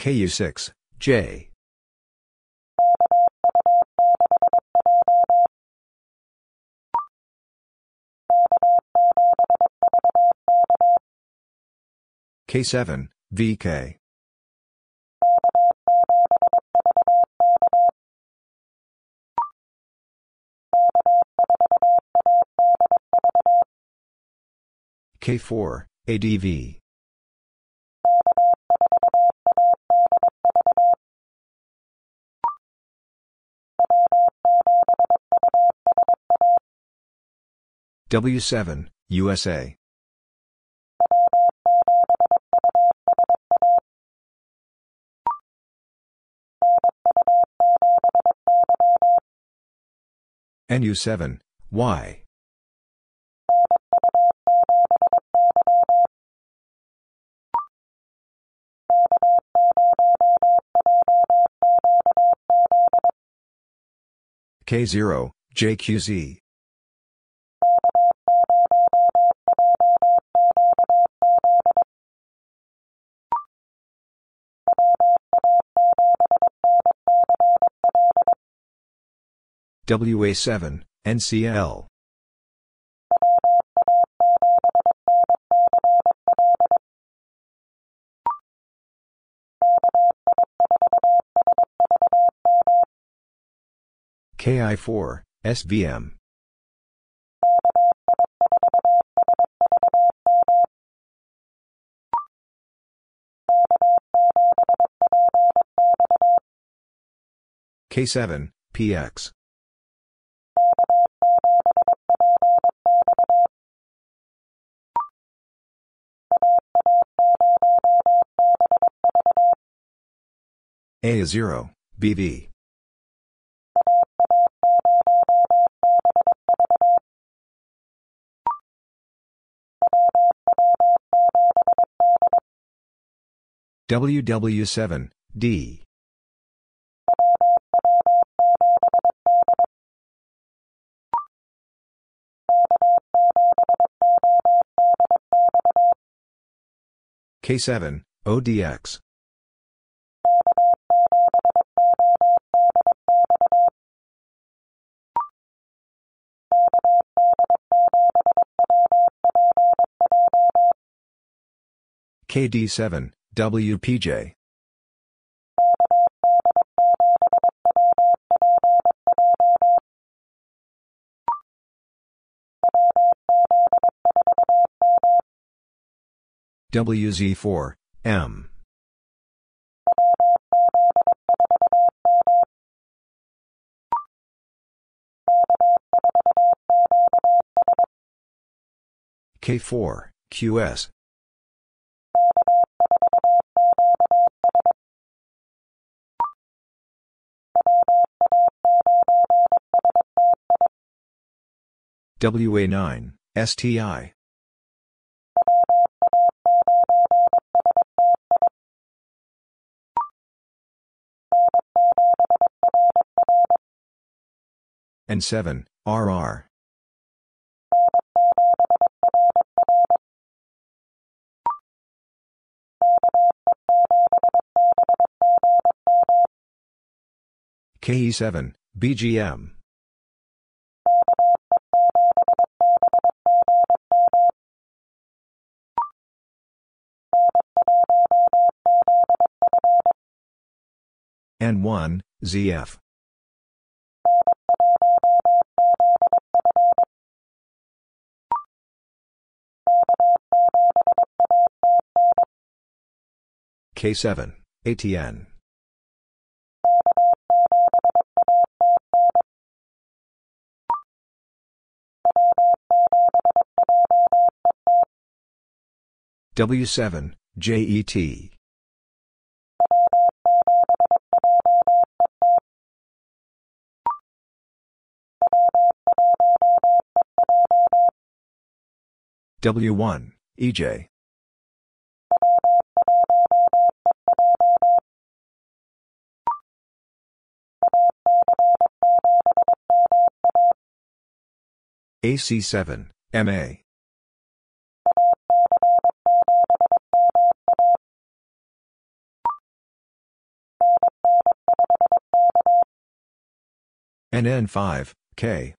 KU6, J. K7, VK. K4, ADV. W7, USA. NU7, Y. K0, JQZ. WA7, NCL. KI4, SVM. K7, PX. A0, BV. WW7, D. K7, ODX. KD7, WPJ. WZ4, M. K4, QS. WA9, STI. N7, RR. KE7, BGM. N1, ZF. K7, ATN. W7, JET. W1, EJ. AC7, MA. NN5, K.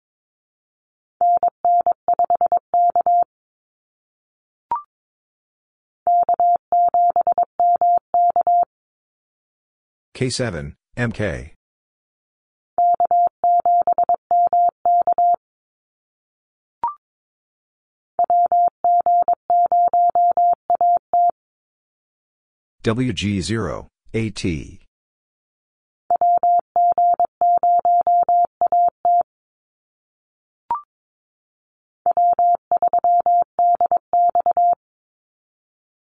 K7, MK. WG0, AT.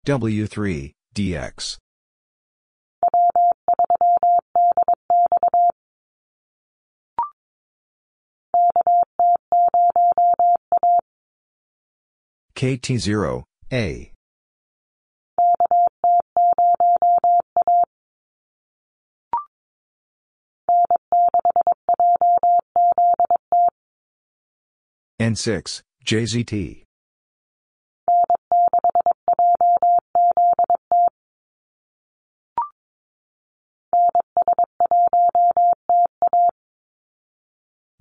W3, DX. KT0, A. N6, JZT.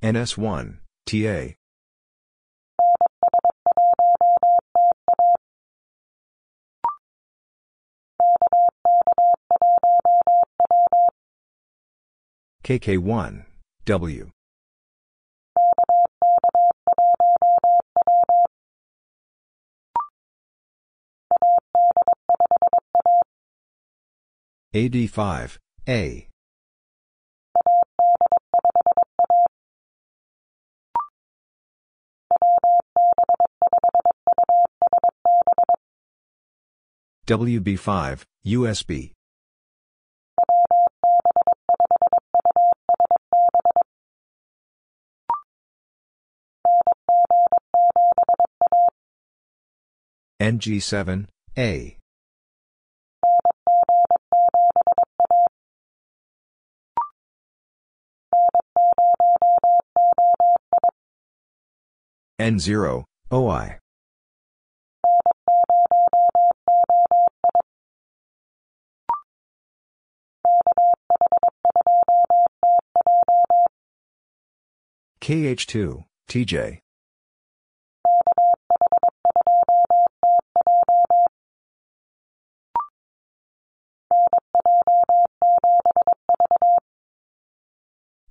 NS1, TA. KK1, W. AD5, A. WB5, USB. NG7, A. N0, OI. KH2, TJ.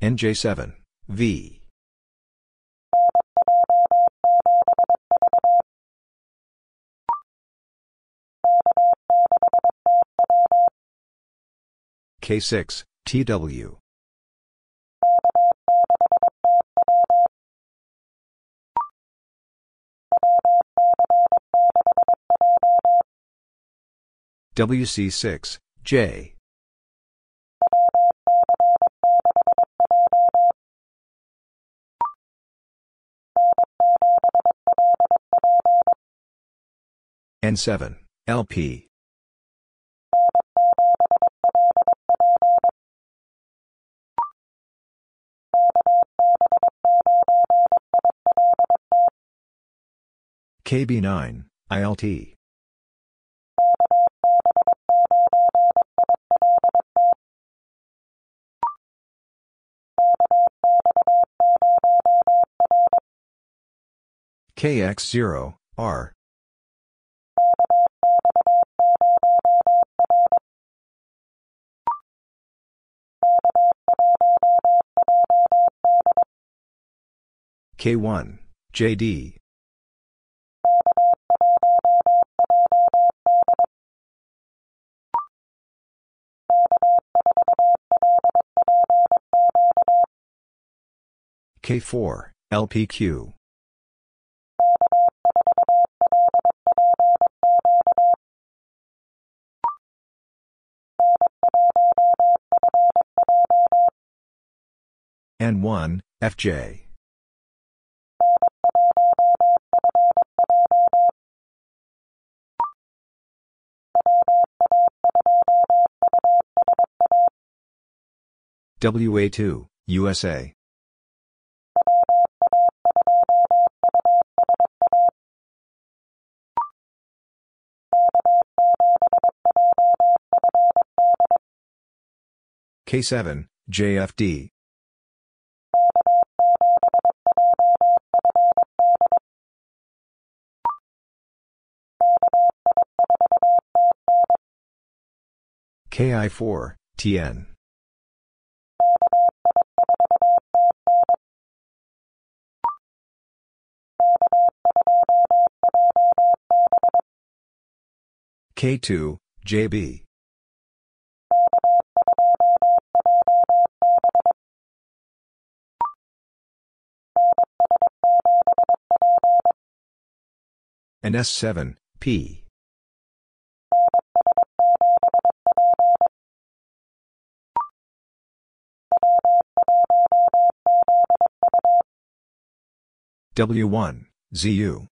NJ7, V. K6, TW. WC6, J. N7, LP. KB9, ILT. KX0, R. K1, JD. K4, LPQ. N1, FJ. WA2, USA. K7, JFD. KI4, TN. K2, JB. NS7, P. W1, ZU.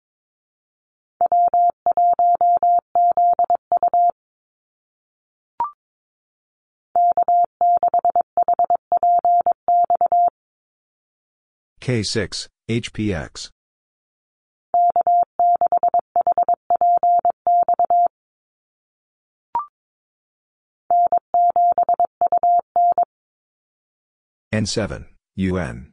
K6, HPX. N7, UN.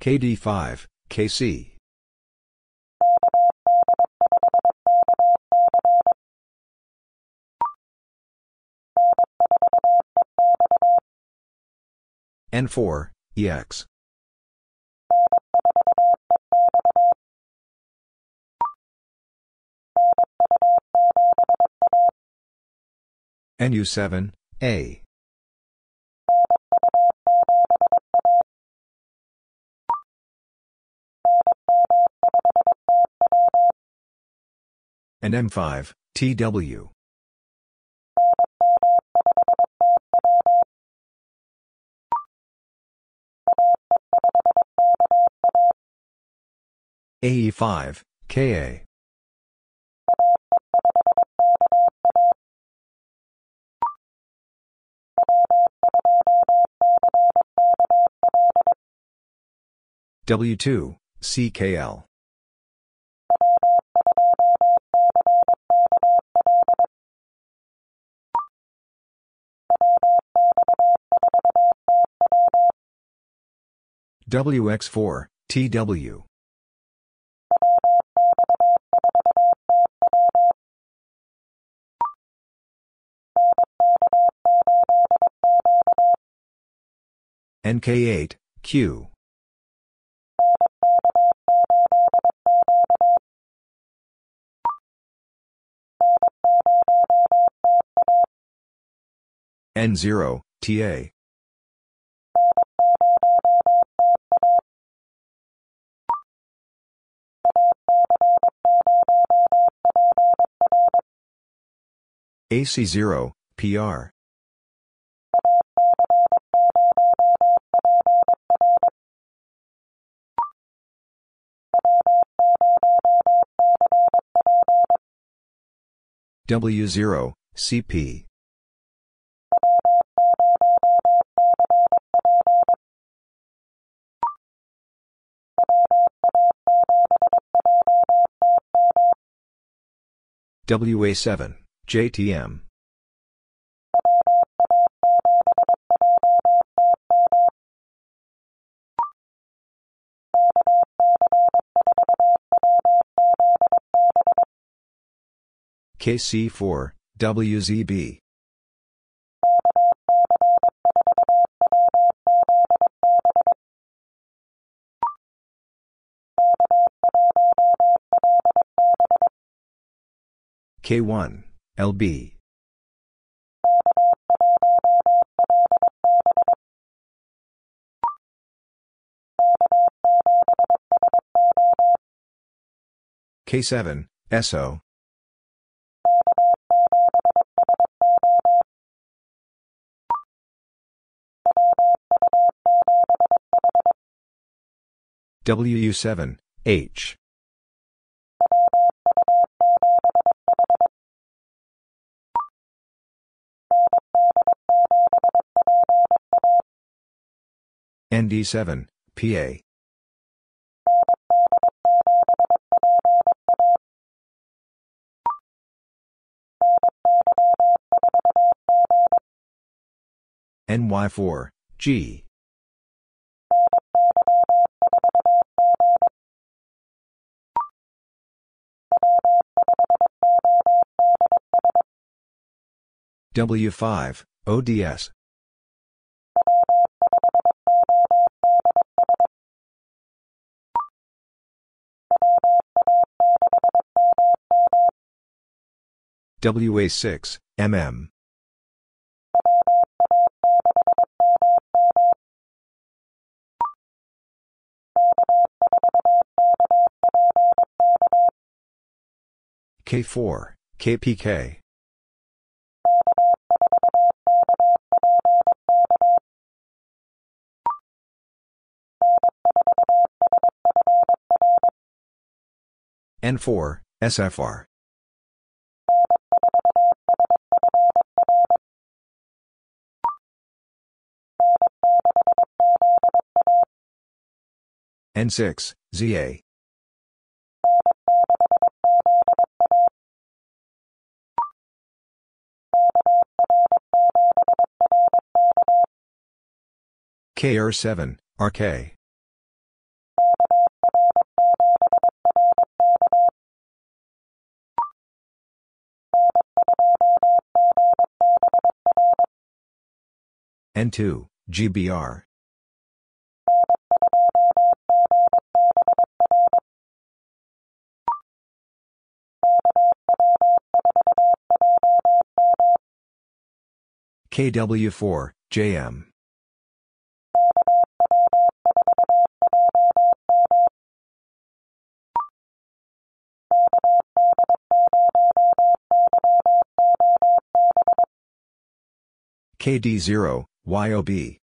KD5, KC. N4, EX. NU7, A. NM5, TW. AE5, KA. W2, CKL. WX4, TW. NK8, Q. N0, TA. AC0, PR. W0, CP. WA7, JTM. KC4, WZB. K1, LB. K7, SO. WU7, H. ND7, PA. NY4, G. W5, ODS. WA6, MM. K4, KPK. N4, SFR. N6, ZA. KR7, RK. N2, GBR. KW4, JM. KD0, YOB.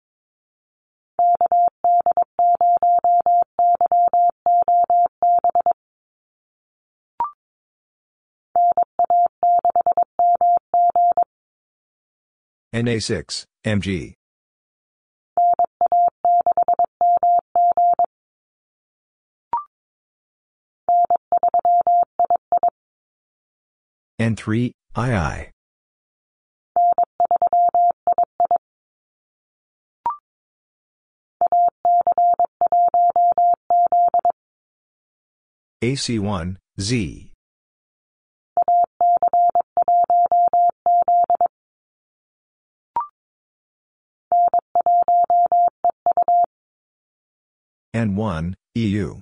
NA6, MG. N3, II. AC1, Z. N1, EU.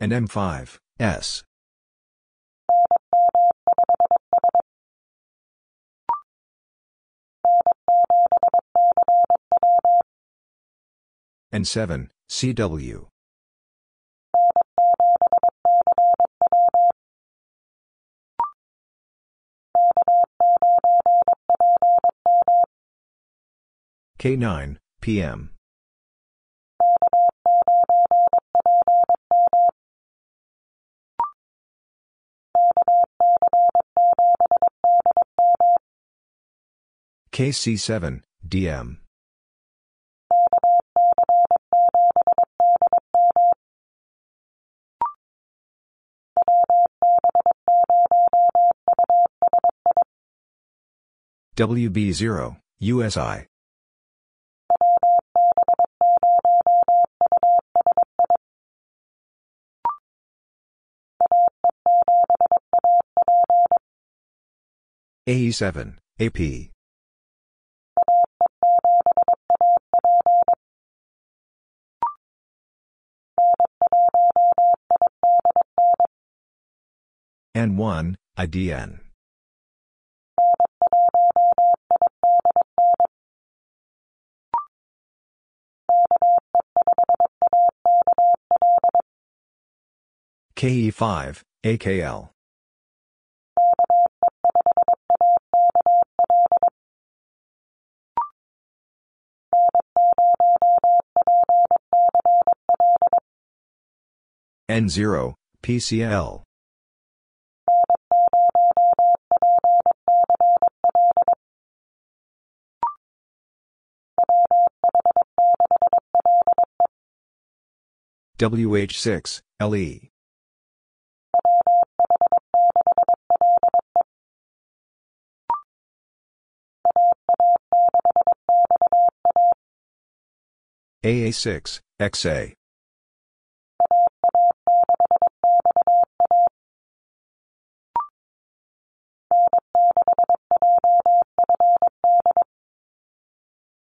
NM5, S. N7, CW. K9, PM. KC7, DM. WB0, USI. AE7, AP. N1, IDN. KE5, AKL. N0, PCL. WH6, LE. AA6, XA.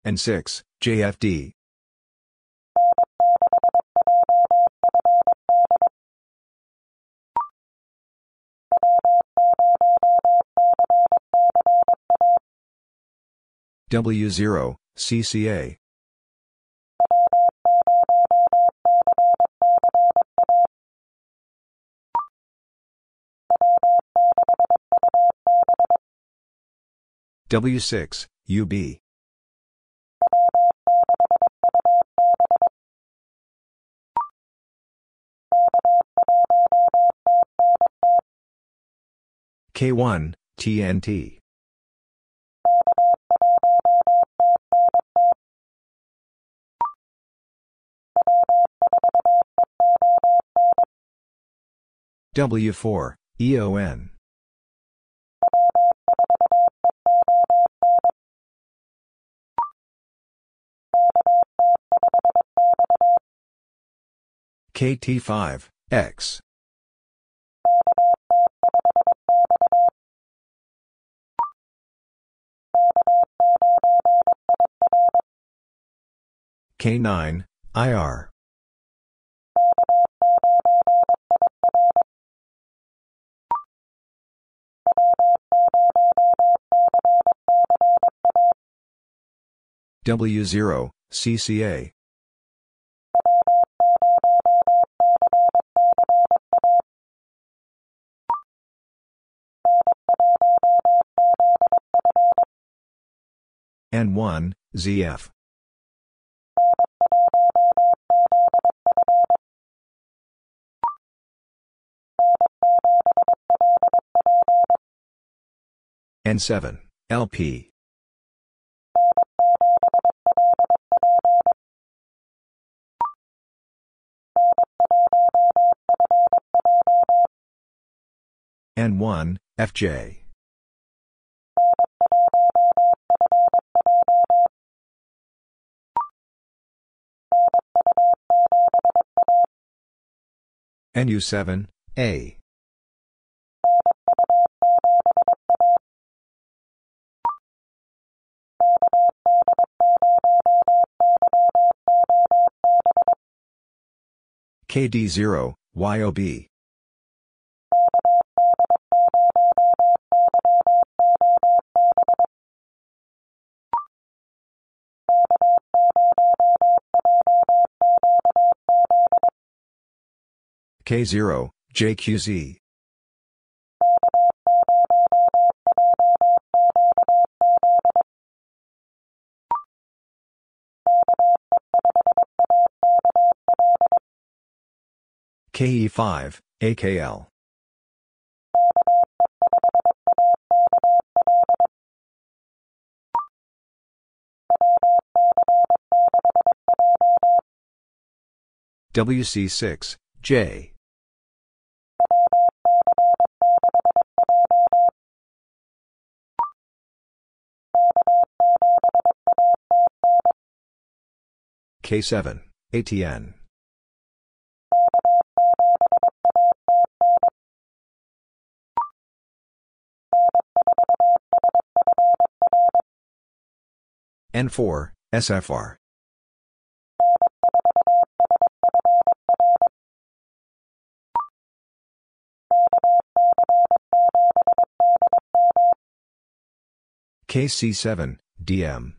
N6, JFD. W0, CCA. W6, UB. K1, TNT. W4, EON. KT5, X. K9, IR. W0, CCA. N1, ZF. N7, LP. N1, FJ. NU7, A. KD0, YOB. K0, JQZ. KE5, AKL. WC6, J. K7, ATN. N4, SFR. KC7, DM.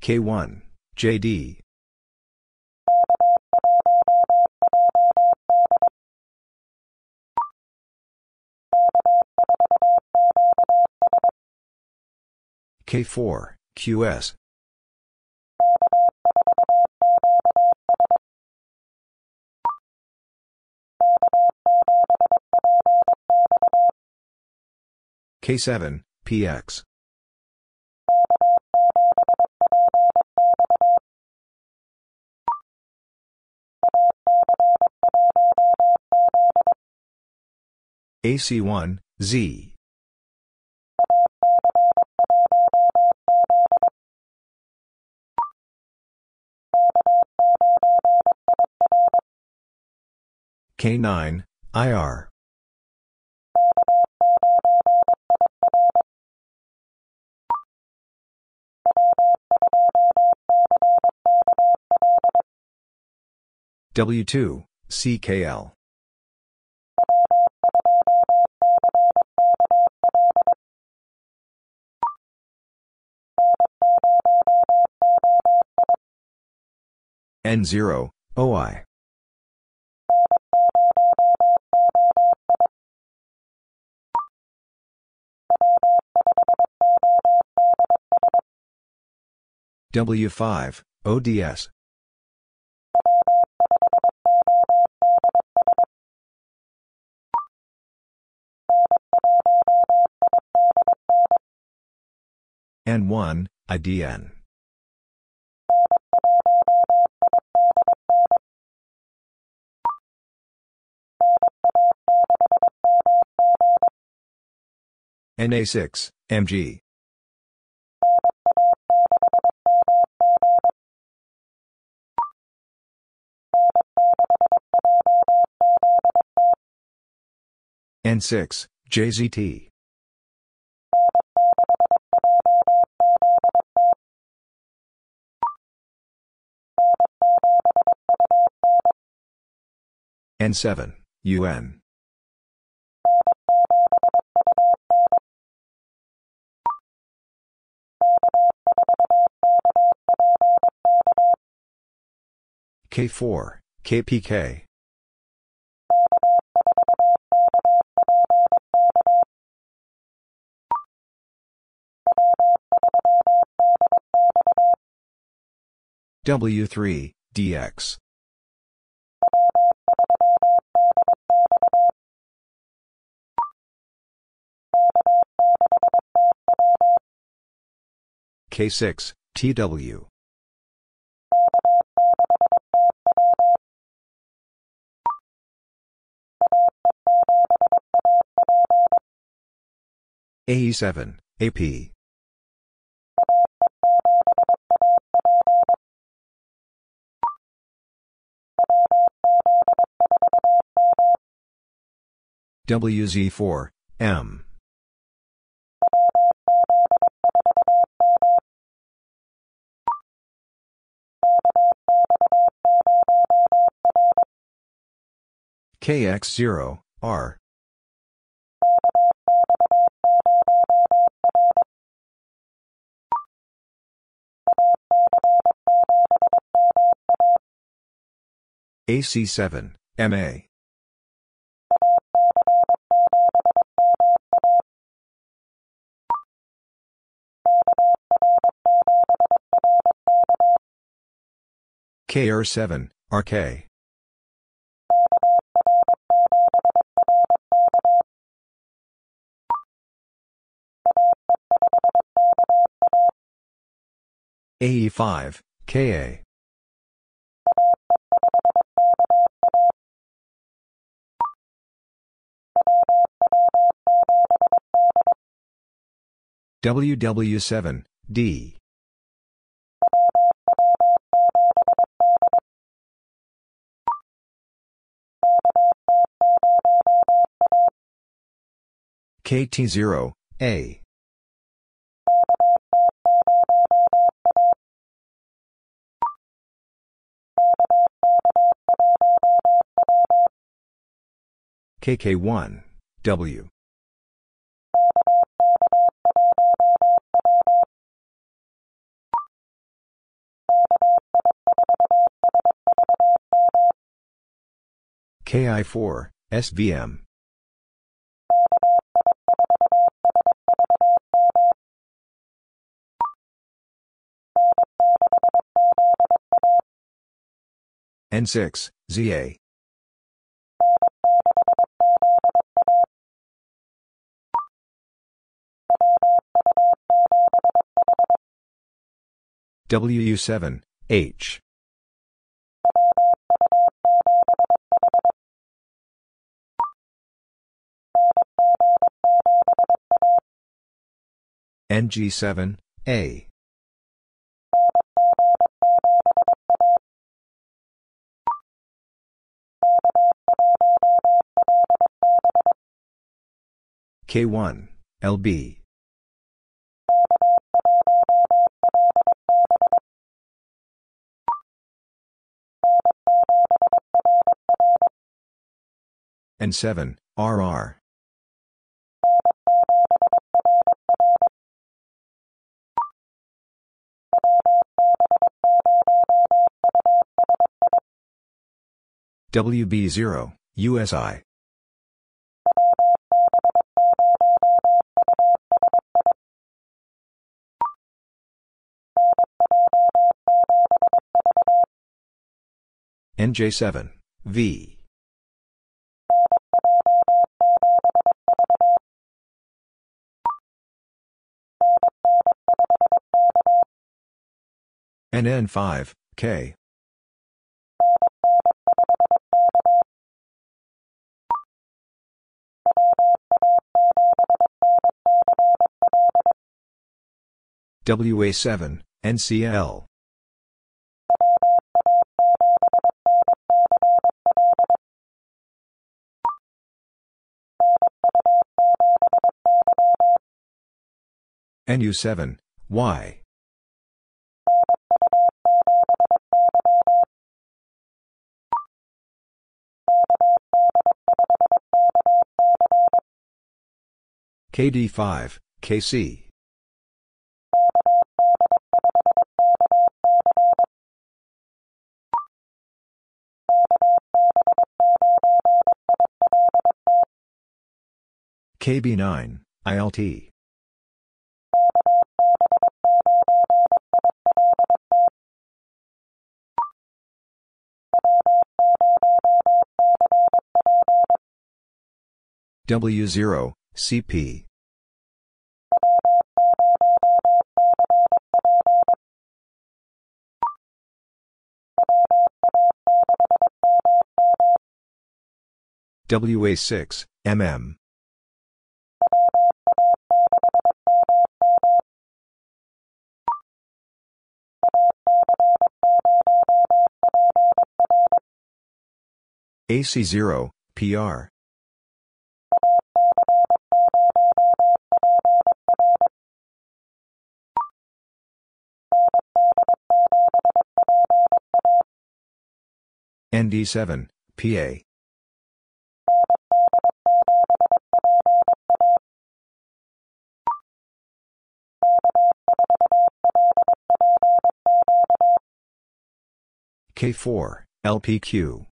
K1, JD. K4, QS. K7, PX. AC1, Z. K9, IR. W2, CKL. N0, OI. W5, ODS. N1, IDN. NA6, MG. N6, JZT. N7, UN. K4, KPK. W3, DX. K6, TW. AE7, AP. WZ4, M. KX0, R. AC7, MA. KR7, RK. AE5, KA. WW7, D. KT0, A. KK1, W. KI4, SVM. N6, ZA. WU7, H. NG7, A. K1, LB. N7, RR. WB0, USI. NJ7, V. NN5, K. WA7, NCL. NU7, Y. KD5, KC. KB9, ILT. W0, CP. WA6, MM. AC0, PR. ND7, PA. K4, LPQ.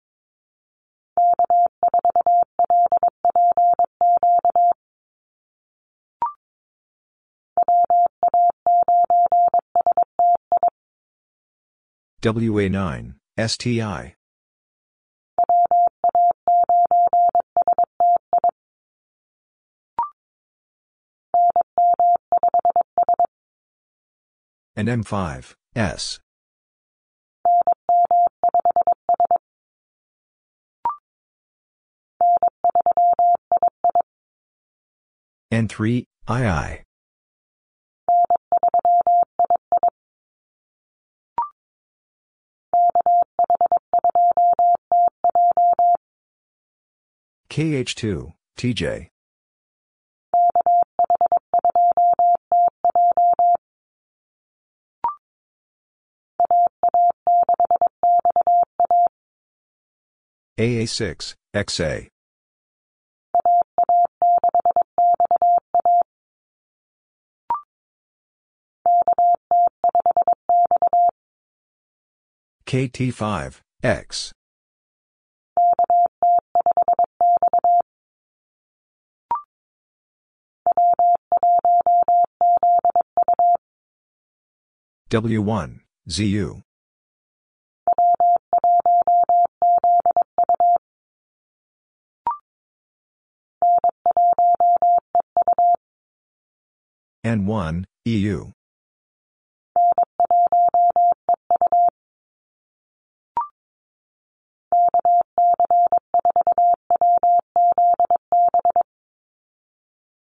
WA9, STI. And M5, S. N3, II. KH2, TJ. AA6, XA. KT5, X. W1, ZU. N1, EU.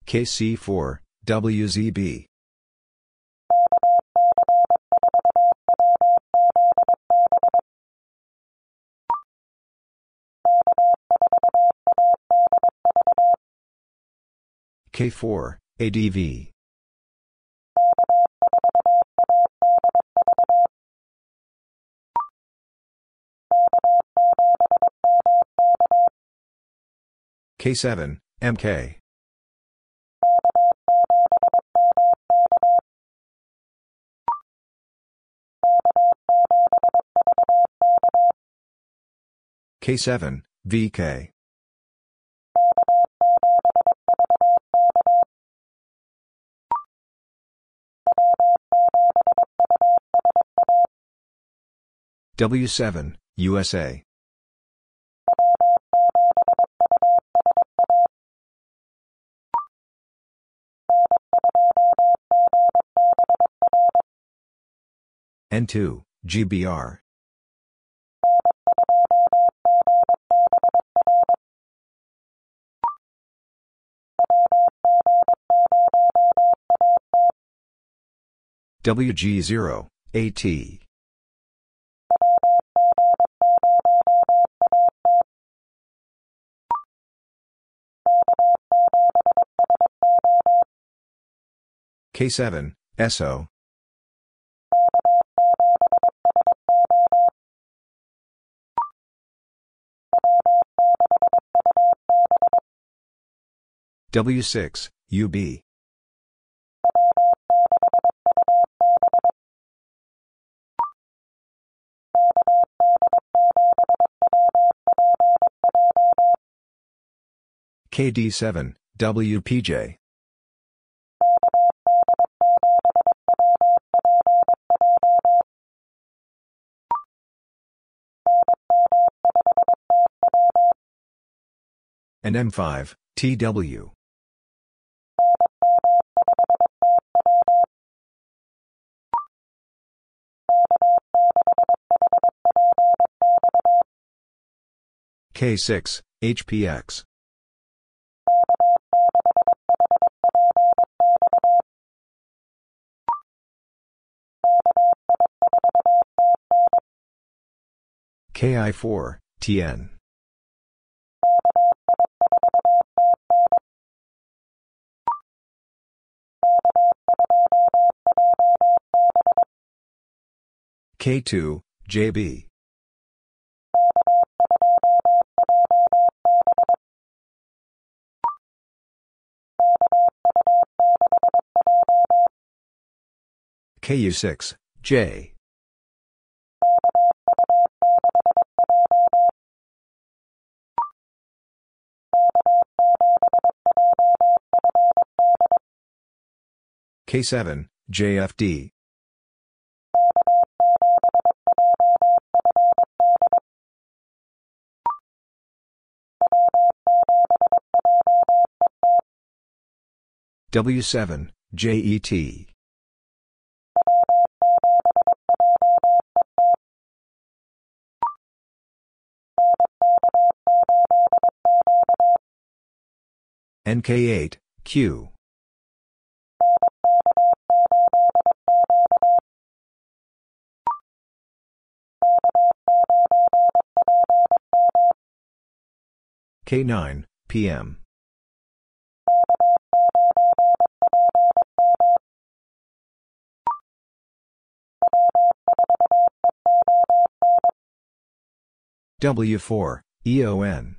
KC4, WZB. K4, ADV. K7, MK. K7, VK. W7, USA. N2, GBR. WG0, AT. K7, SO. W6, UB. KD7, WPJ. And M5, TW. K6, HPX. KI4, TN. K2, JB. KU6, J. K7, JFD. W7, JET. NK8, Q. K9, PM. W4, EON.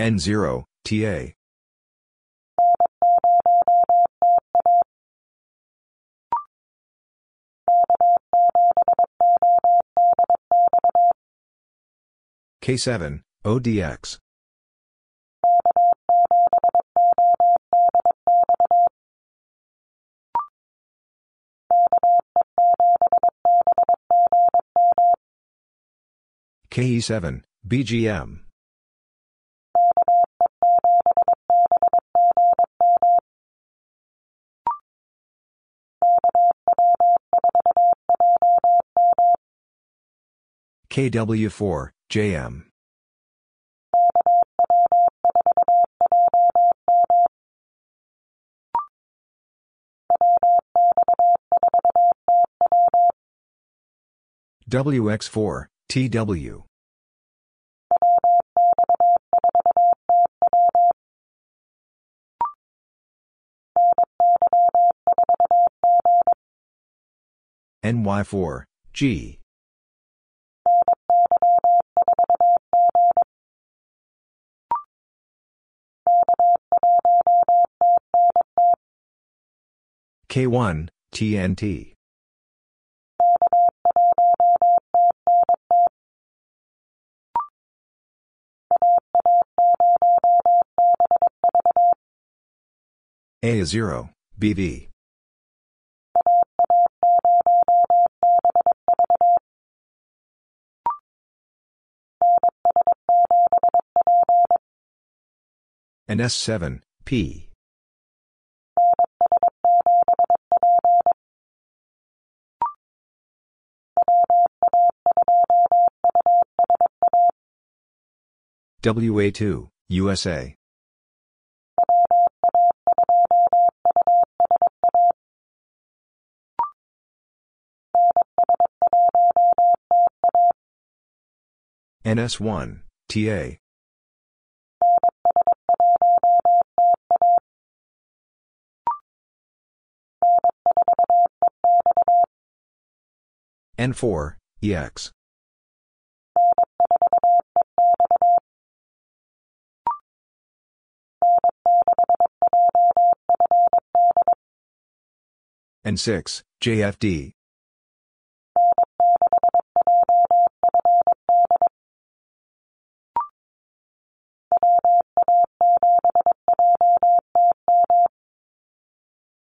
N0, TA. K7, ODX. KE7, BGM. KW4, JM. WX4, TW. NY4, G. K1, TNT. A0, BV. NS7, P. WA2, USA. NS1, TA. N4, EX. N6, JFD.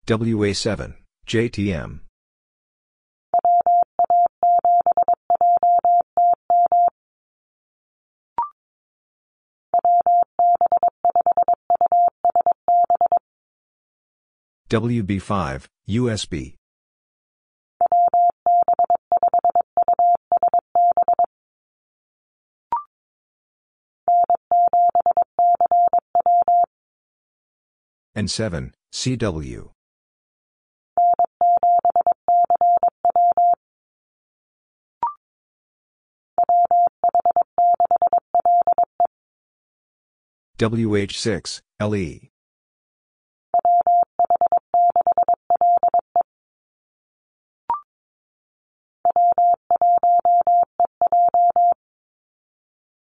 WA7, JTM. WB5, USB. N7, CW. WH6, LE.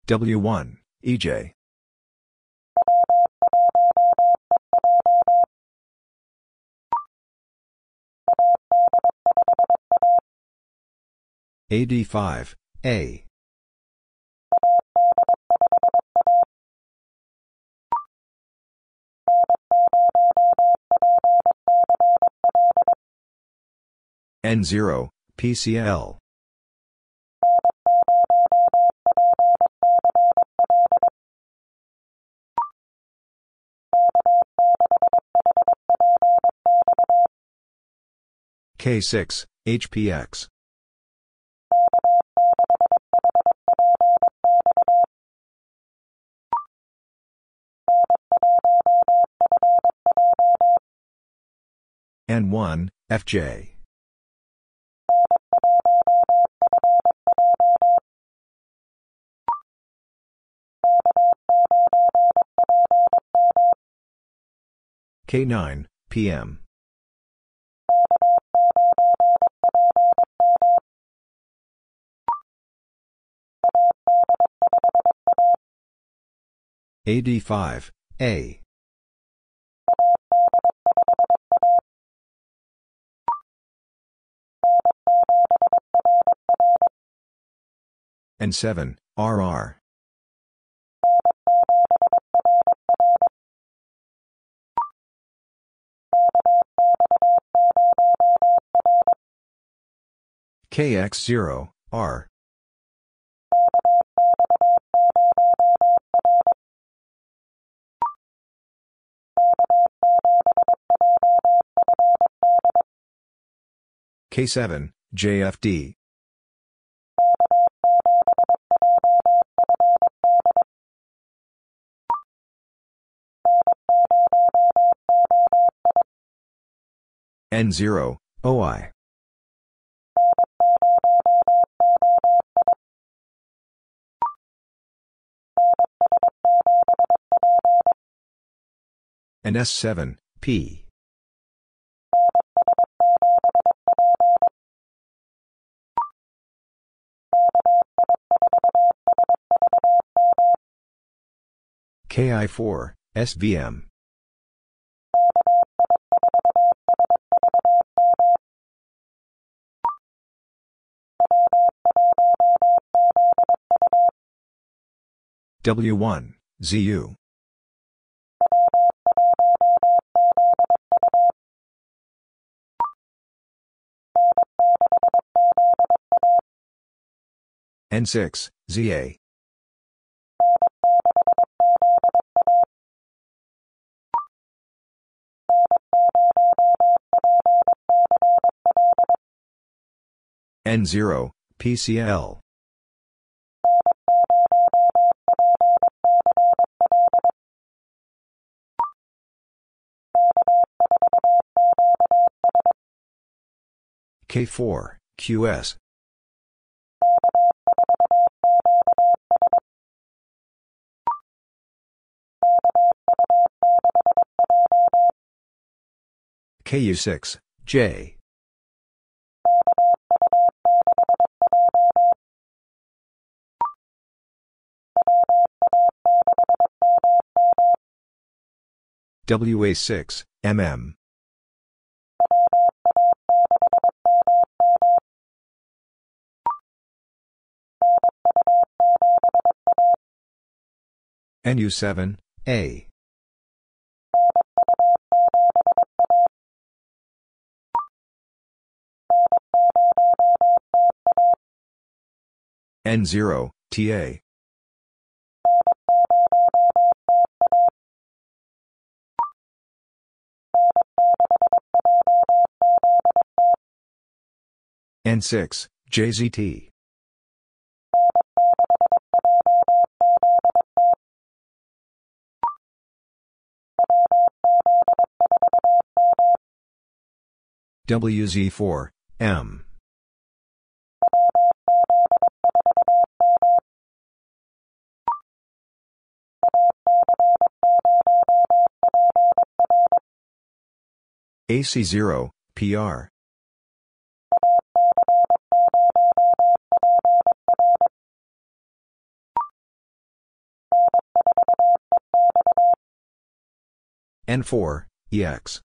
W1, EJ. AD5, A. N0, PCL. K6, HPX. N1, FJ. K9, PM. AD5, A. N7, RR. KX0, R. K7, JFD. N0, OI. NS7, P. KI4, SVM. W1, ZU. N6, ZA. N0, PCL. K4, QS. KU6, J. WA6, MM. NU7, A. N0, TA. N6, JZT. WZ4, M. AC0, PR. N4, EX.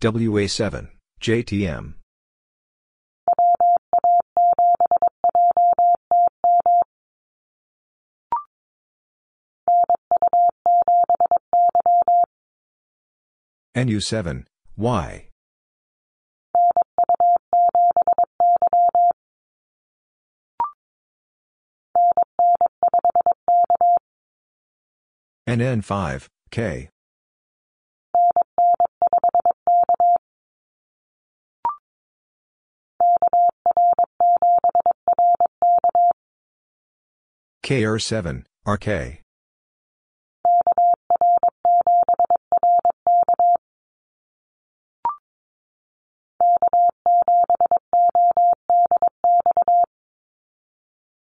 WA7, JTM. NU7, Y. NN5, K. KR7, RK.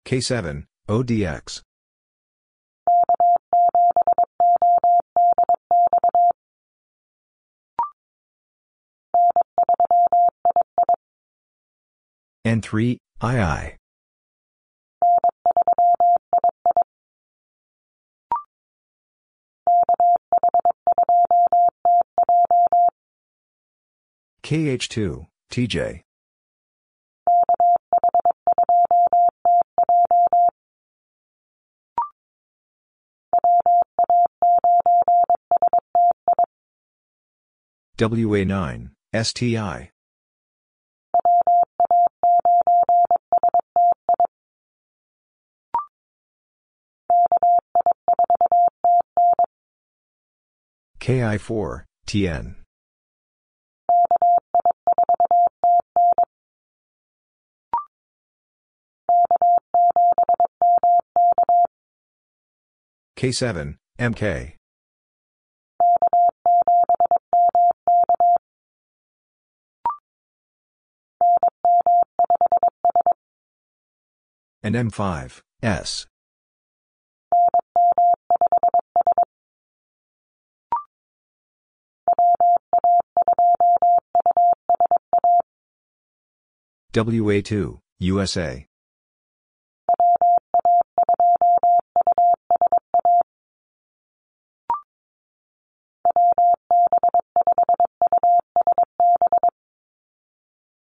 K7, ODX. N3, II. KH2, TJ. WA9, STI. KI4, TN. K7, MK. NM5, S. WA2, USA.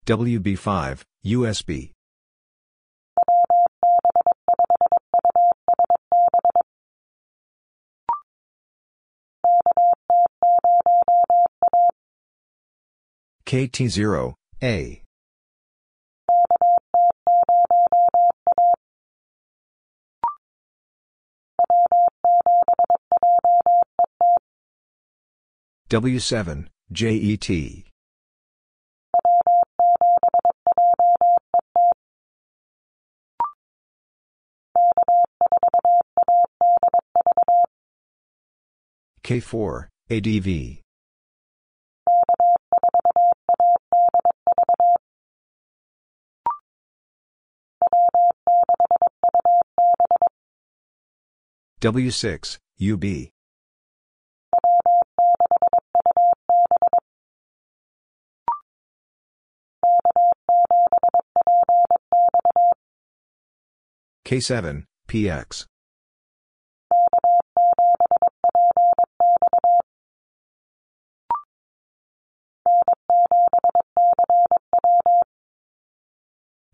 WB5, USB. KT0, A. W7, JET. K4, ADV. W6, UB. K7, PX.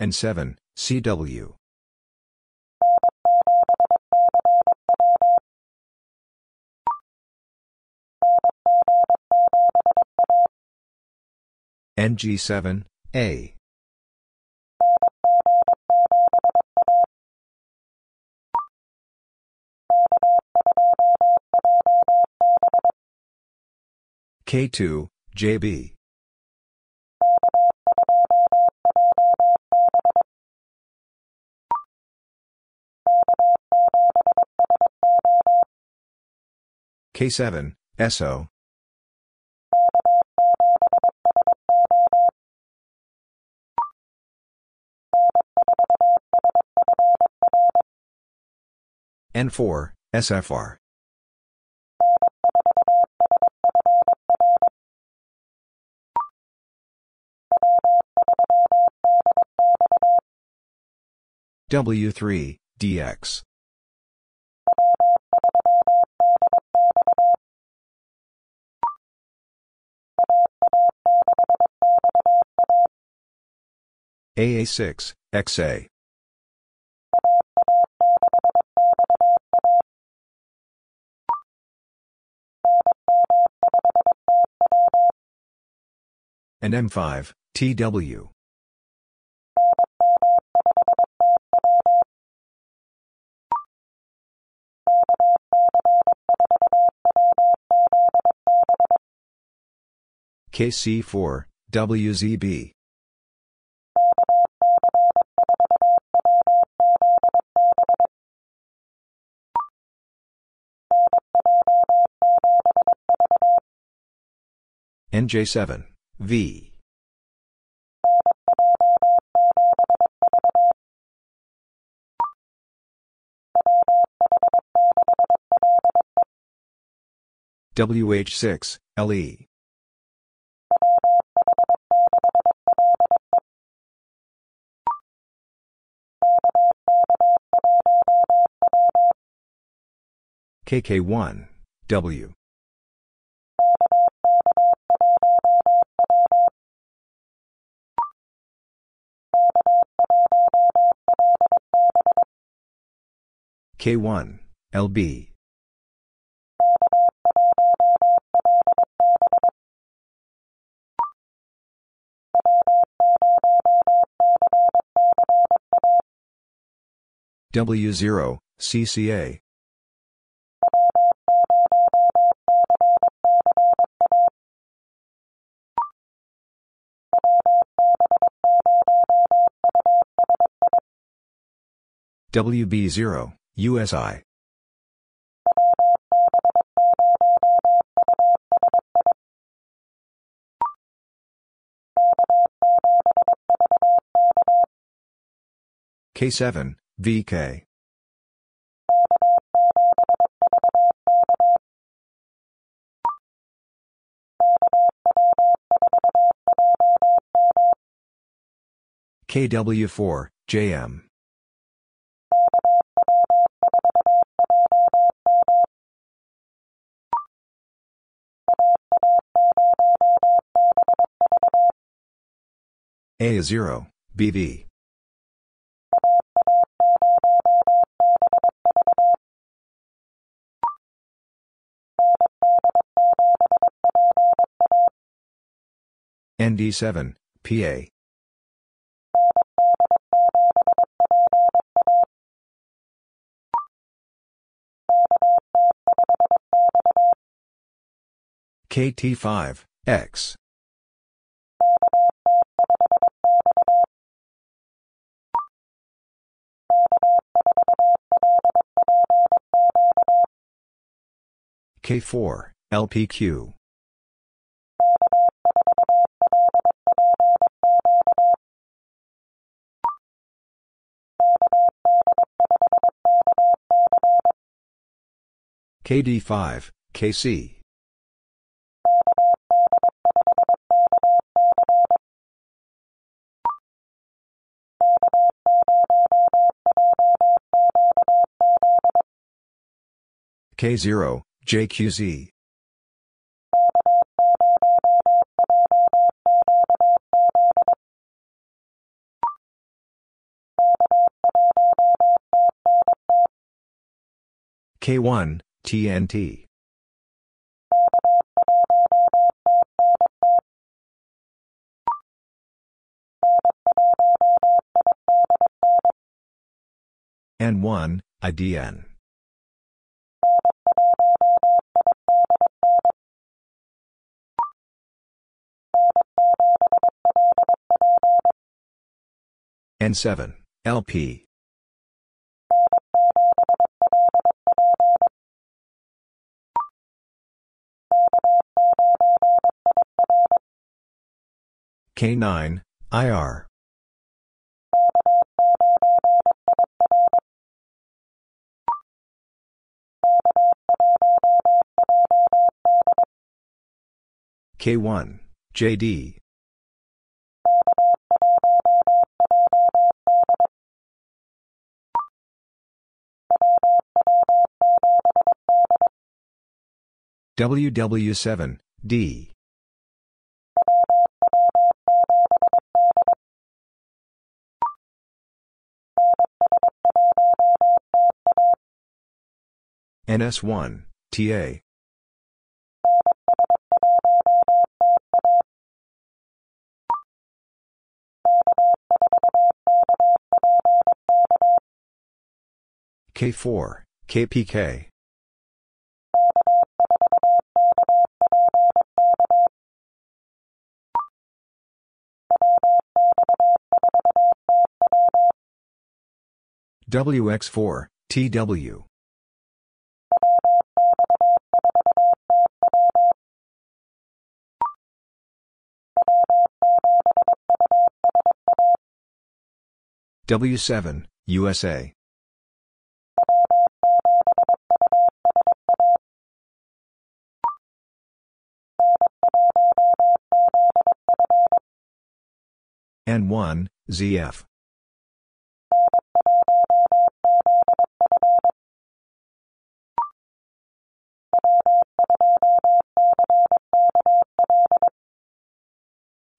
N7, CW. NG7, A. K2, JB. K7, SO. N4, SFR. W3, DX. AA6, XA. NM5, TW. KC4, WZB. NJ7, V. WH6, LE. KK1, W. K1, LB. W0, CCA. WB0, USI. K7, VK. KW4, JM. A0, BV. ND7, PA. KT5, X. K4, LPQ. KD5, KC. K0, JQZ. K1, TNT. N1, IDN. N7, LP. K9, IR. K1, JD. WW7, D. NS1, TA. K4, KPK. WX4, TW. W7, USA. N1, ZF.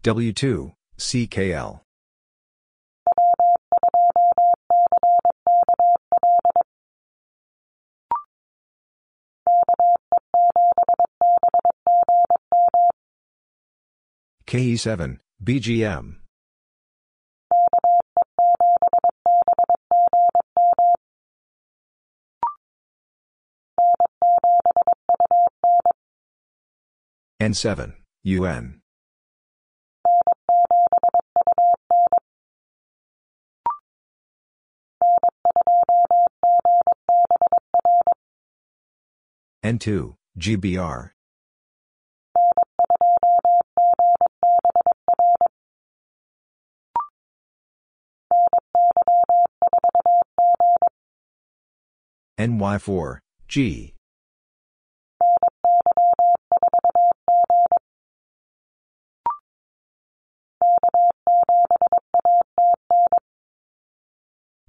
W2, CKL. KE7, BGM. N7, UN. N2, GBR. NY4, G.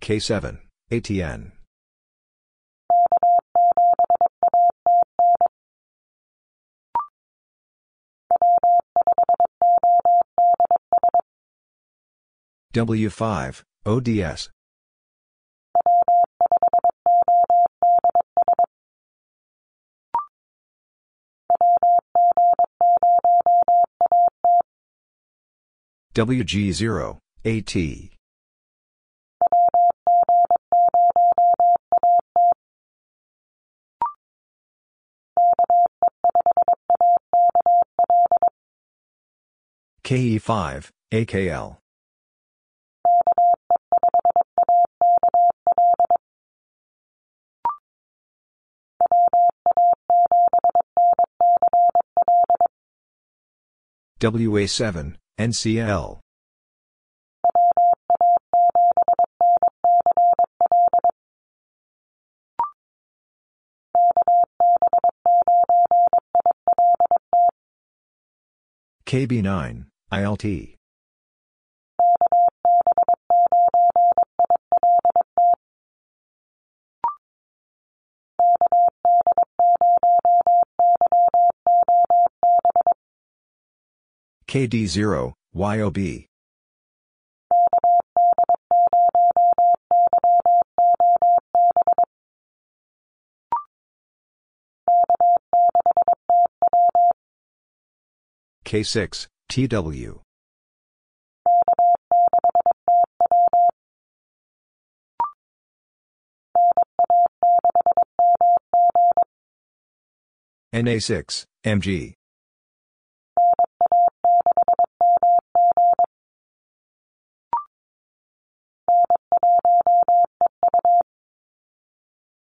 K7, ATN. W5, ODS. WG0, AT. KE5, AKL. WA7, NCL. KB9, ILT. KD0, YOB. K6, TW. NA6, MG.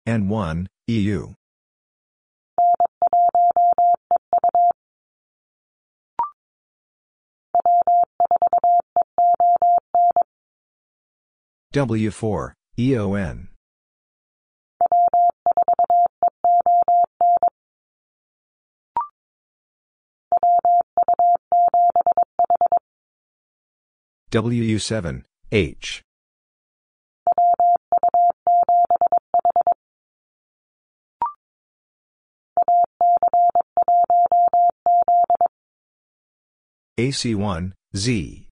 N1, EU. W4, EON. WU7, H. AC1, Z.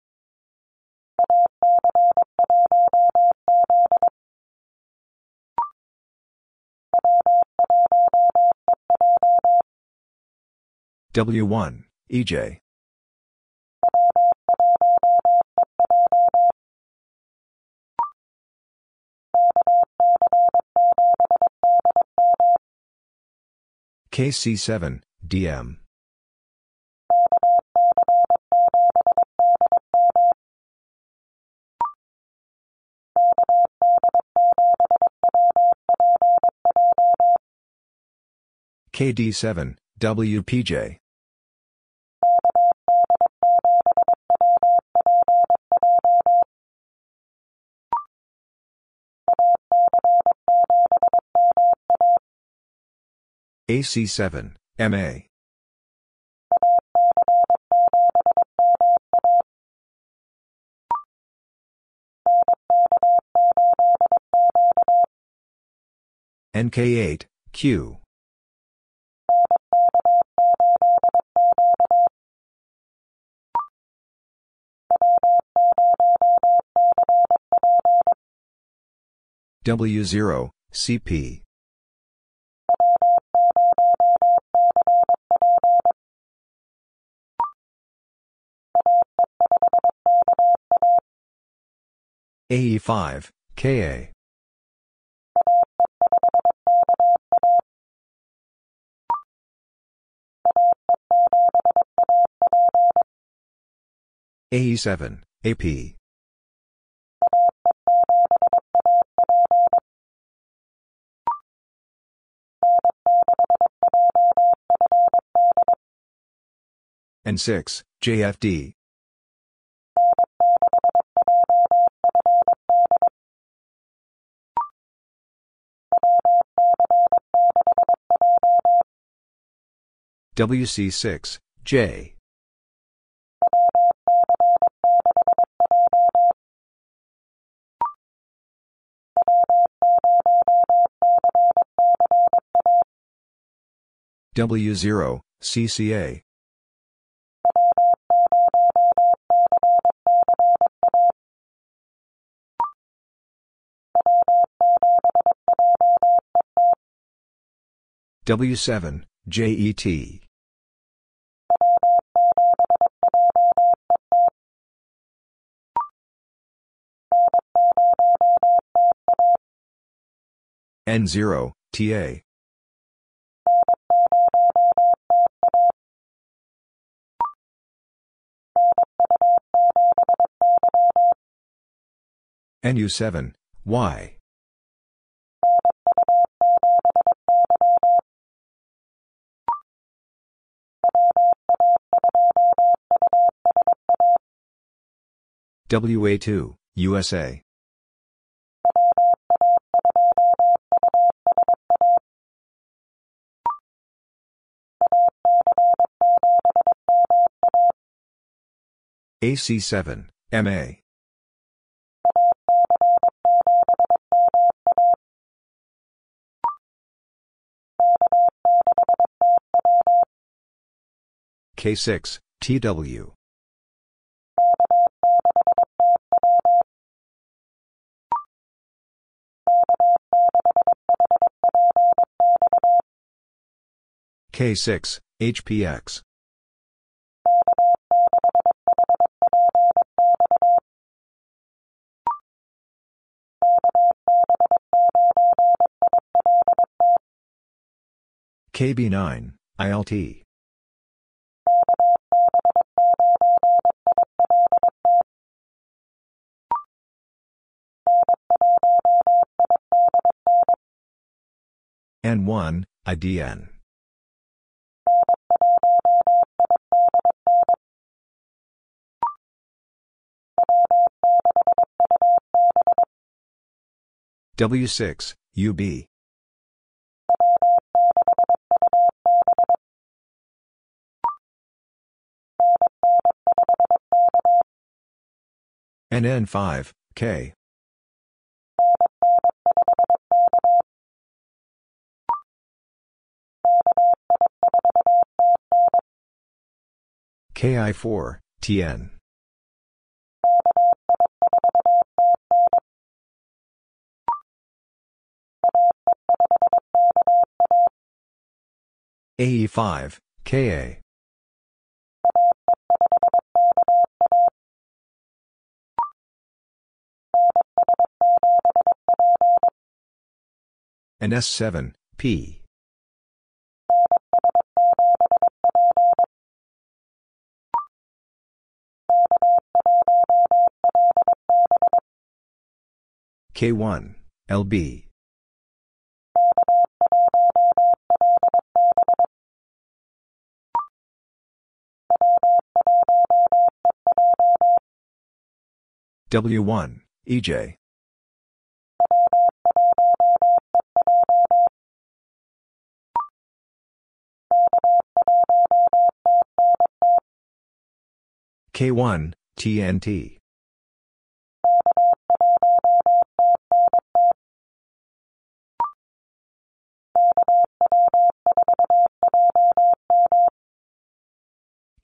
W1, EJ. KC7, DM. KD7, WPJ. AC7, MA. NK8, Q. W0, CP. AE5, KA. AE7, AP. N6, JFD. WC6, J. W0, CCA. W7, JET. N0, TA. NU7, Y. WA2, USA. AC7, MA. K6, TW. K6, HPX. KB9, ILT. N1, IDN. W6, UB. NN5, K. KI4, TN. AE5, KA. NS7, P. K1, LB. W1, EJ. K1, TNT.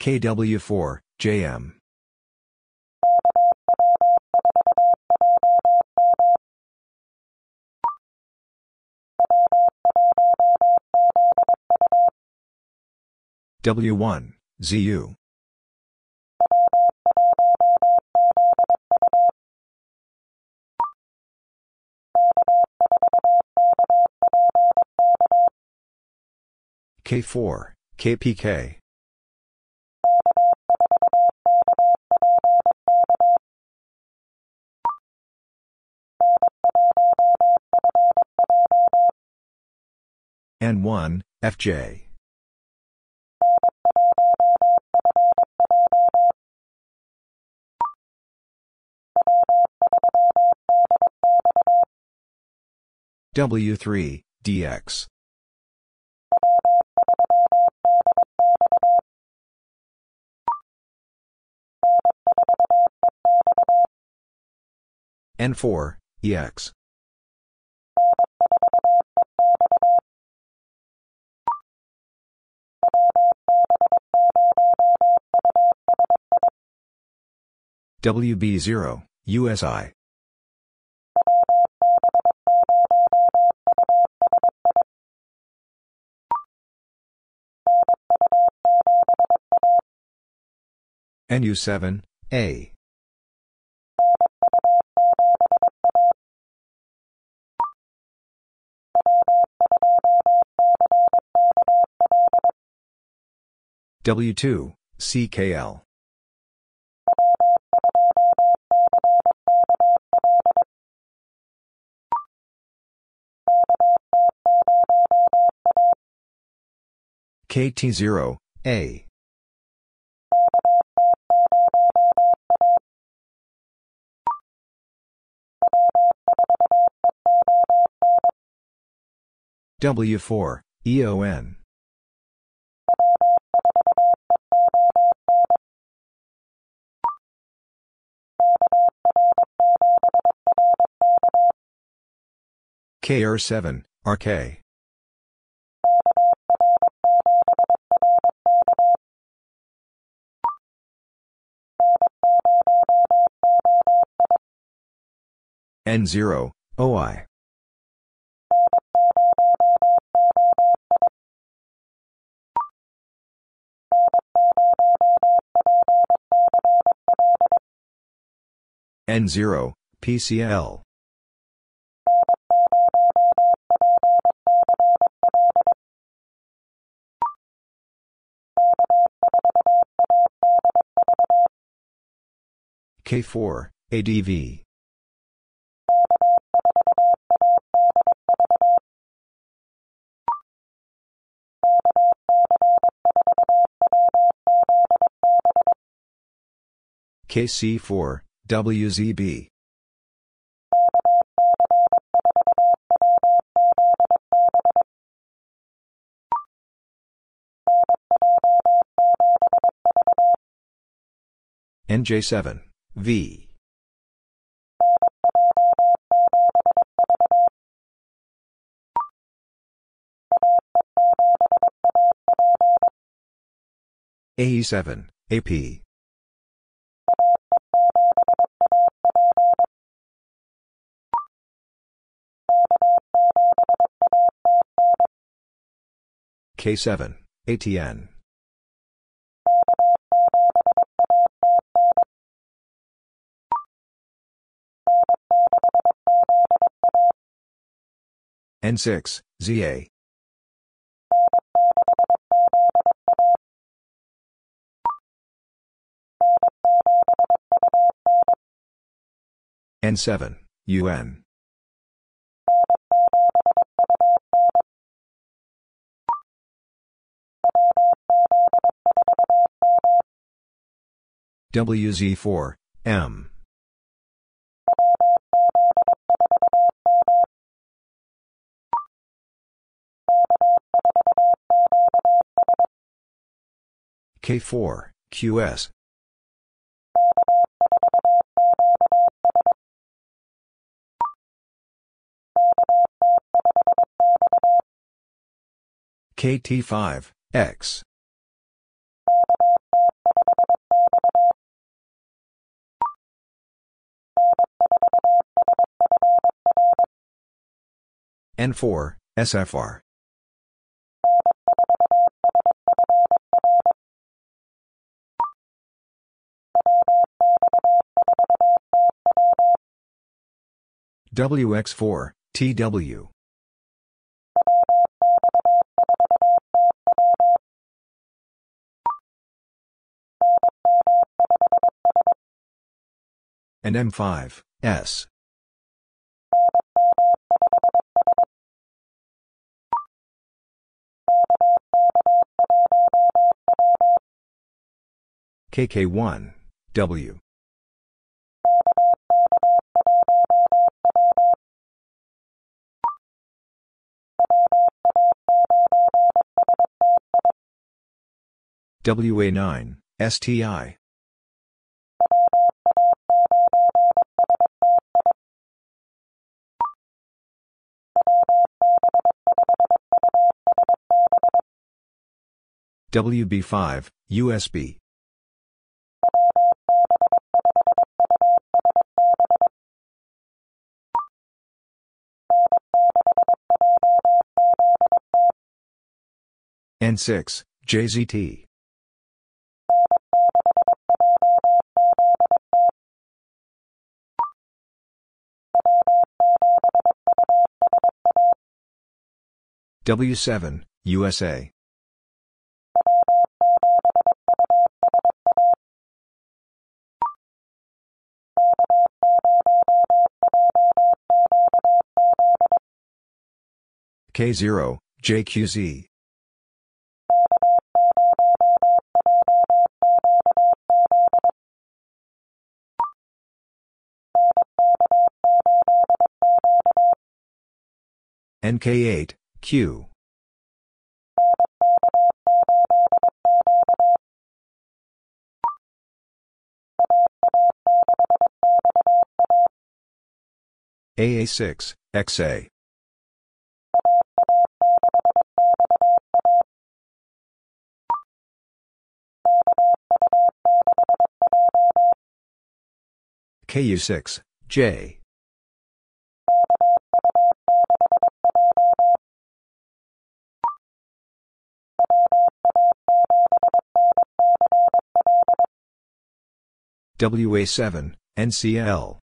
KW4, JM. W1, ZU. K4, KPK. N1, FJ. W3, DX. N4, EX. WB0, USI. NU7, A. W2, CKL. KT0, A. W4, EON. KR7, RK. N0, OI. N0, PCL. K4, ADV. KC4, WZB. NJ7, V. AE7, AP. K7, ATN. N6, ZA. N7, UN. WZ4, M. K4, QS. KT5, X. N4, SFR. WX4, TW. NM5, S. KK1, W. WA9, STI. WB5, USB. N6, JZT. W7, USA. K0, JQZ. NK8, Q. AA6, XA. KU6, J. WA7, NCL.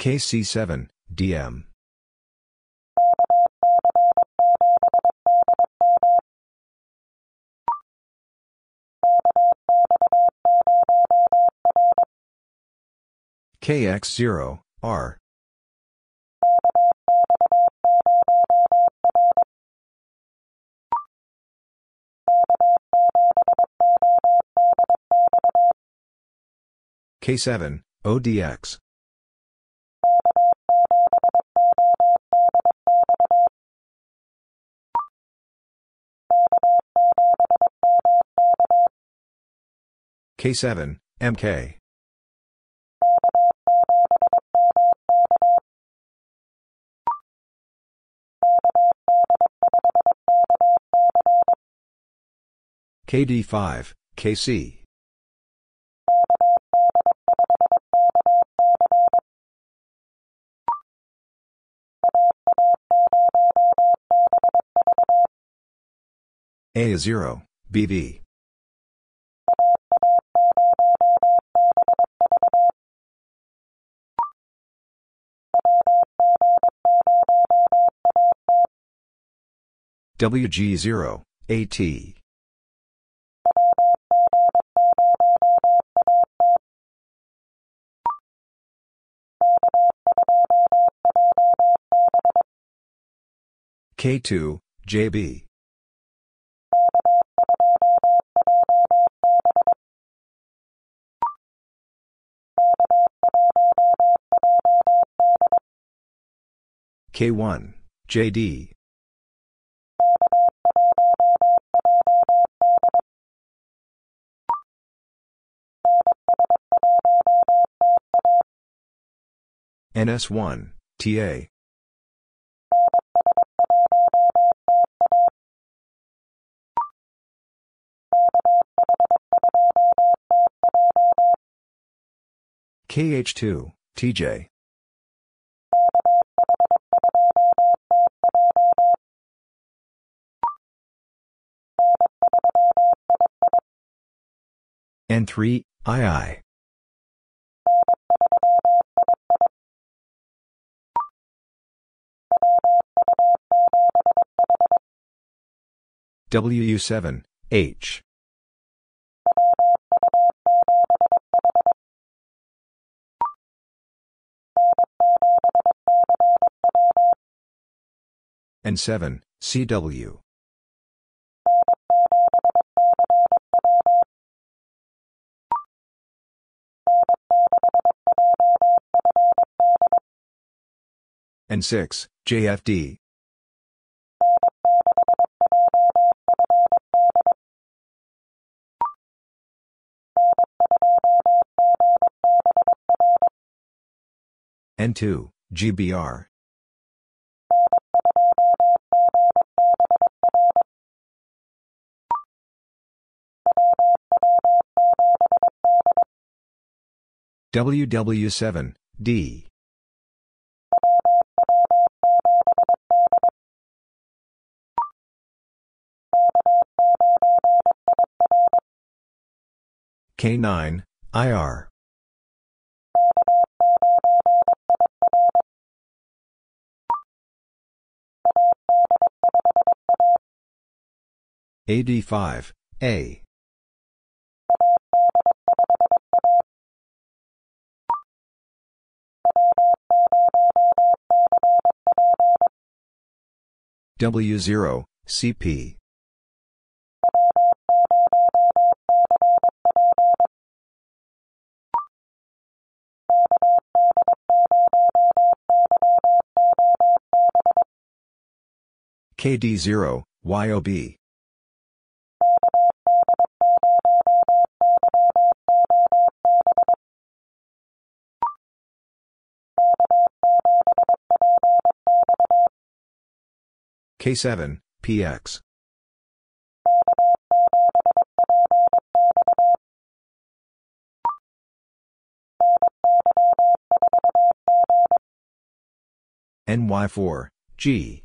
KC7, DM. KX0, R. K7, ODX. K7, MK. KD5, KC. A0, BV. WG0, AT. K2, JB. K1, JD. NS1, TA. KH2, TJ. N3, II. WU7, H. N7, CW. N6, JFD. N2, GBR. WW7, D. K9, IR. AD5, A. W0, CP. KD0, YOB. K7, PX. NY4, G.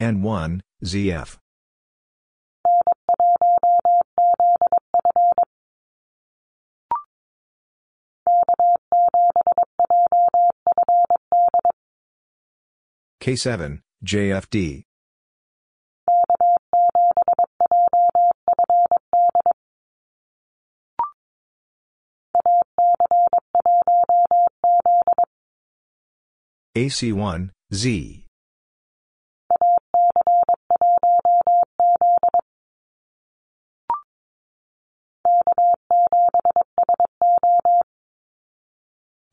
N1, ZF. K7, JFD. AC1, Z.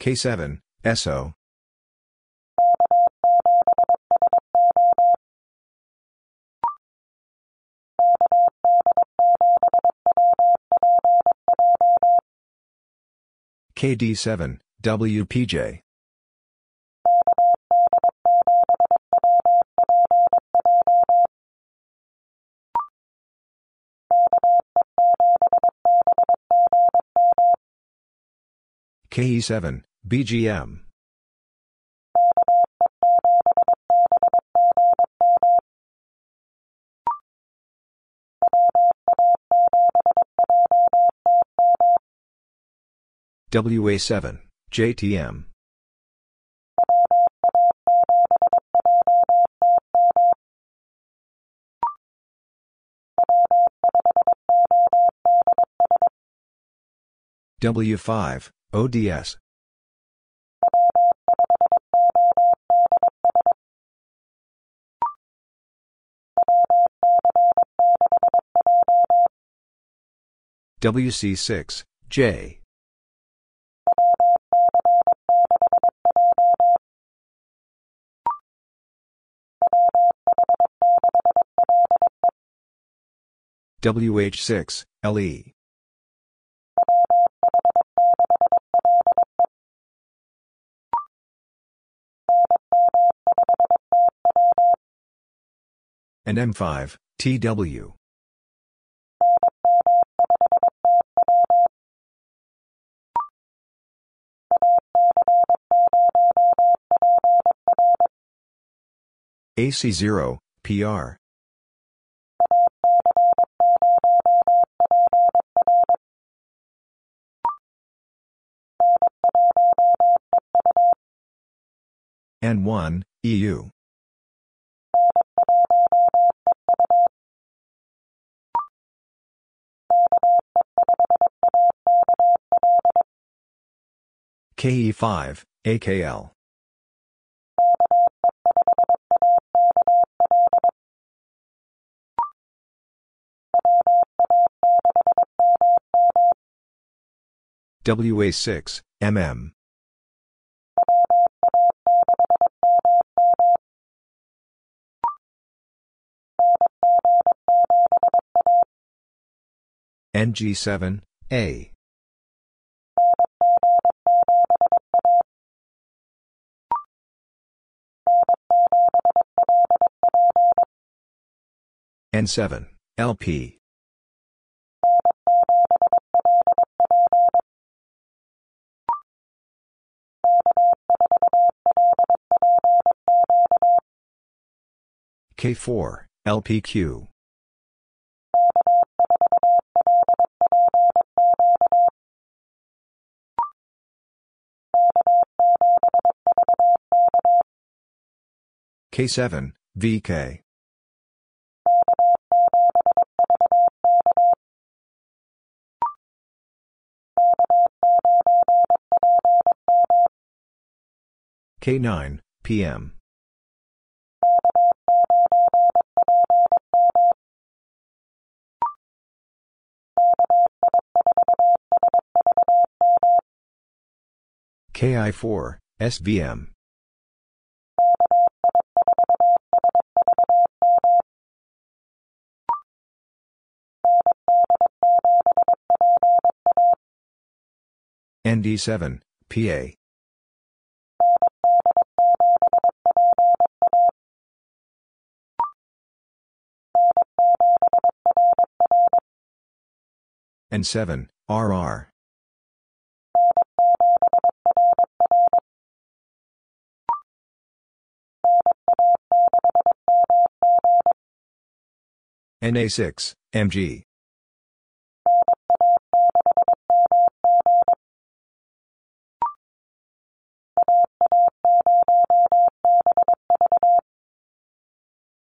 K7, SO. KD7, WPJ. KE7, BGM. WA7, JTM. W5, ODS. WC6, J. WH6, LE. NM5, TW. AC0, PR. N1, EU. KE5, AKL. WA6, MM. NG7, A. N7, LP. K4, LPQ. K7, VK. K9, PM. KI4, SVM. ND7, PA. N7, RR. NA6, MG.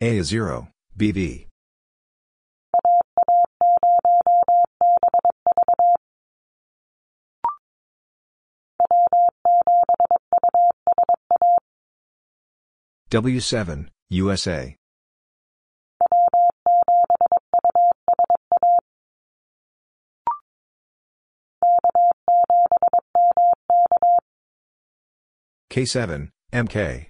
A0, BV. W7, USA. K7, MK.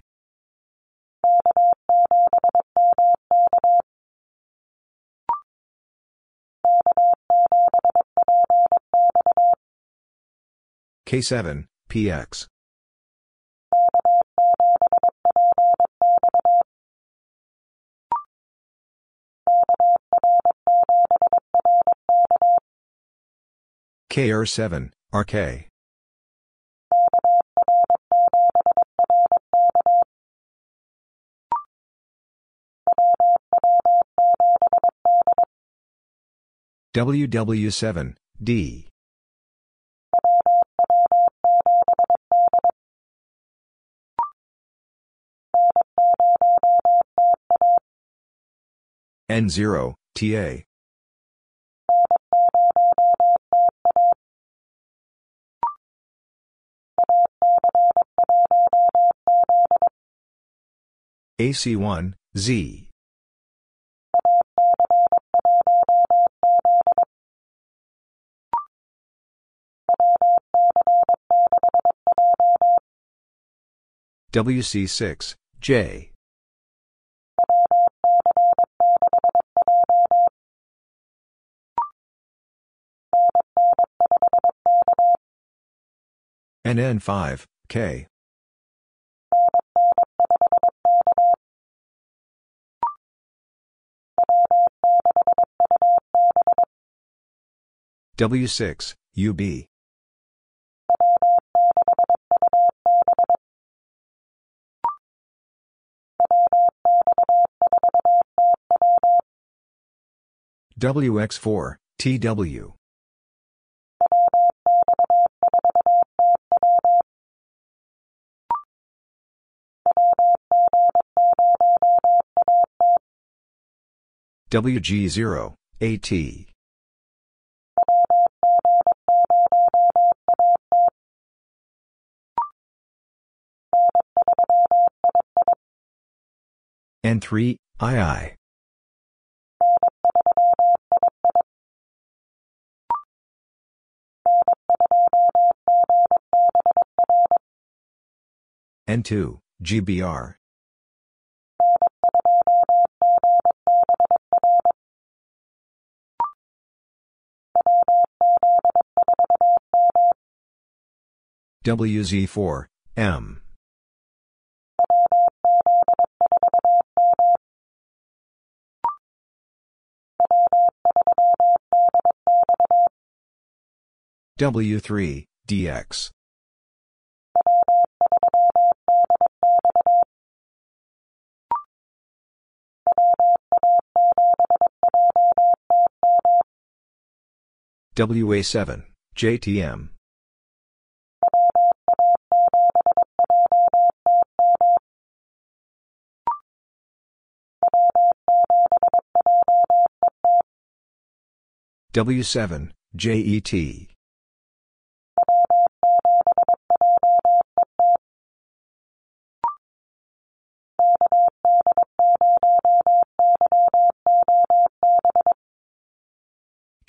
K7, PX. KR7, RK. WW7, D. N0, TA. AC1, Z. WC6, J. NN5, K. W6, UB. WX4, TW. WG0, AT. N3, II. N2, GBR. WZ4, M. W3, DX. WA7, JTM. W7, JET.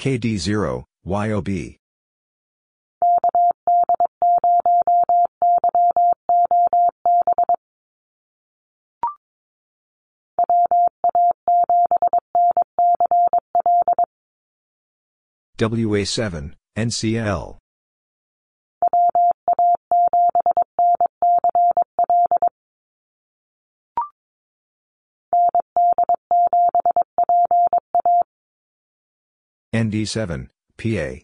KD0, YOB. WA7, NCL. ND7, PA.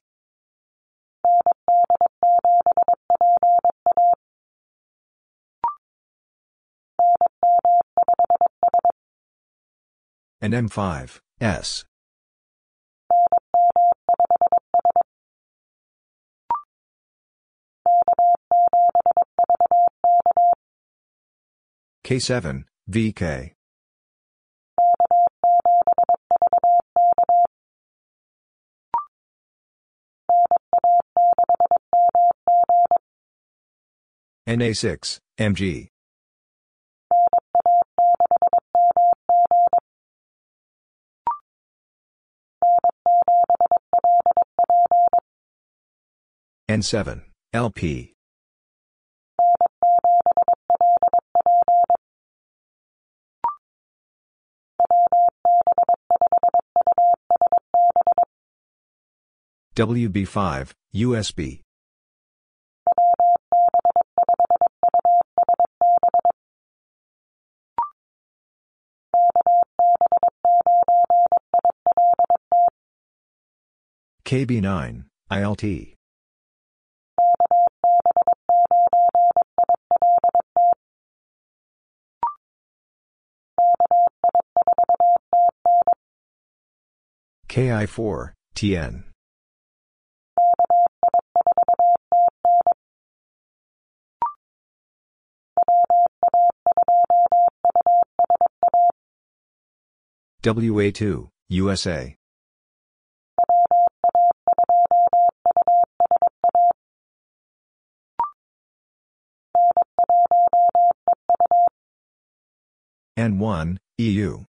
NM5, S. K7, VK. NA6, MG. N7, LP. WB5, USB. KB9, ILT. KI4, TN. WA2, USA. N1, EU.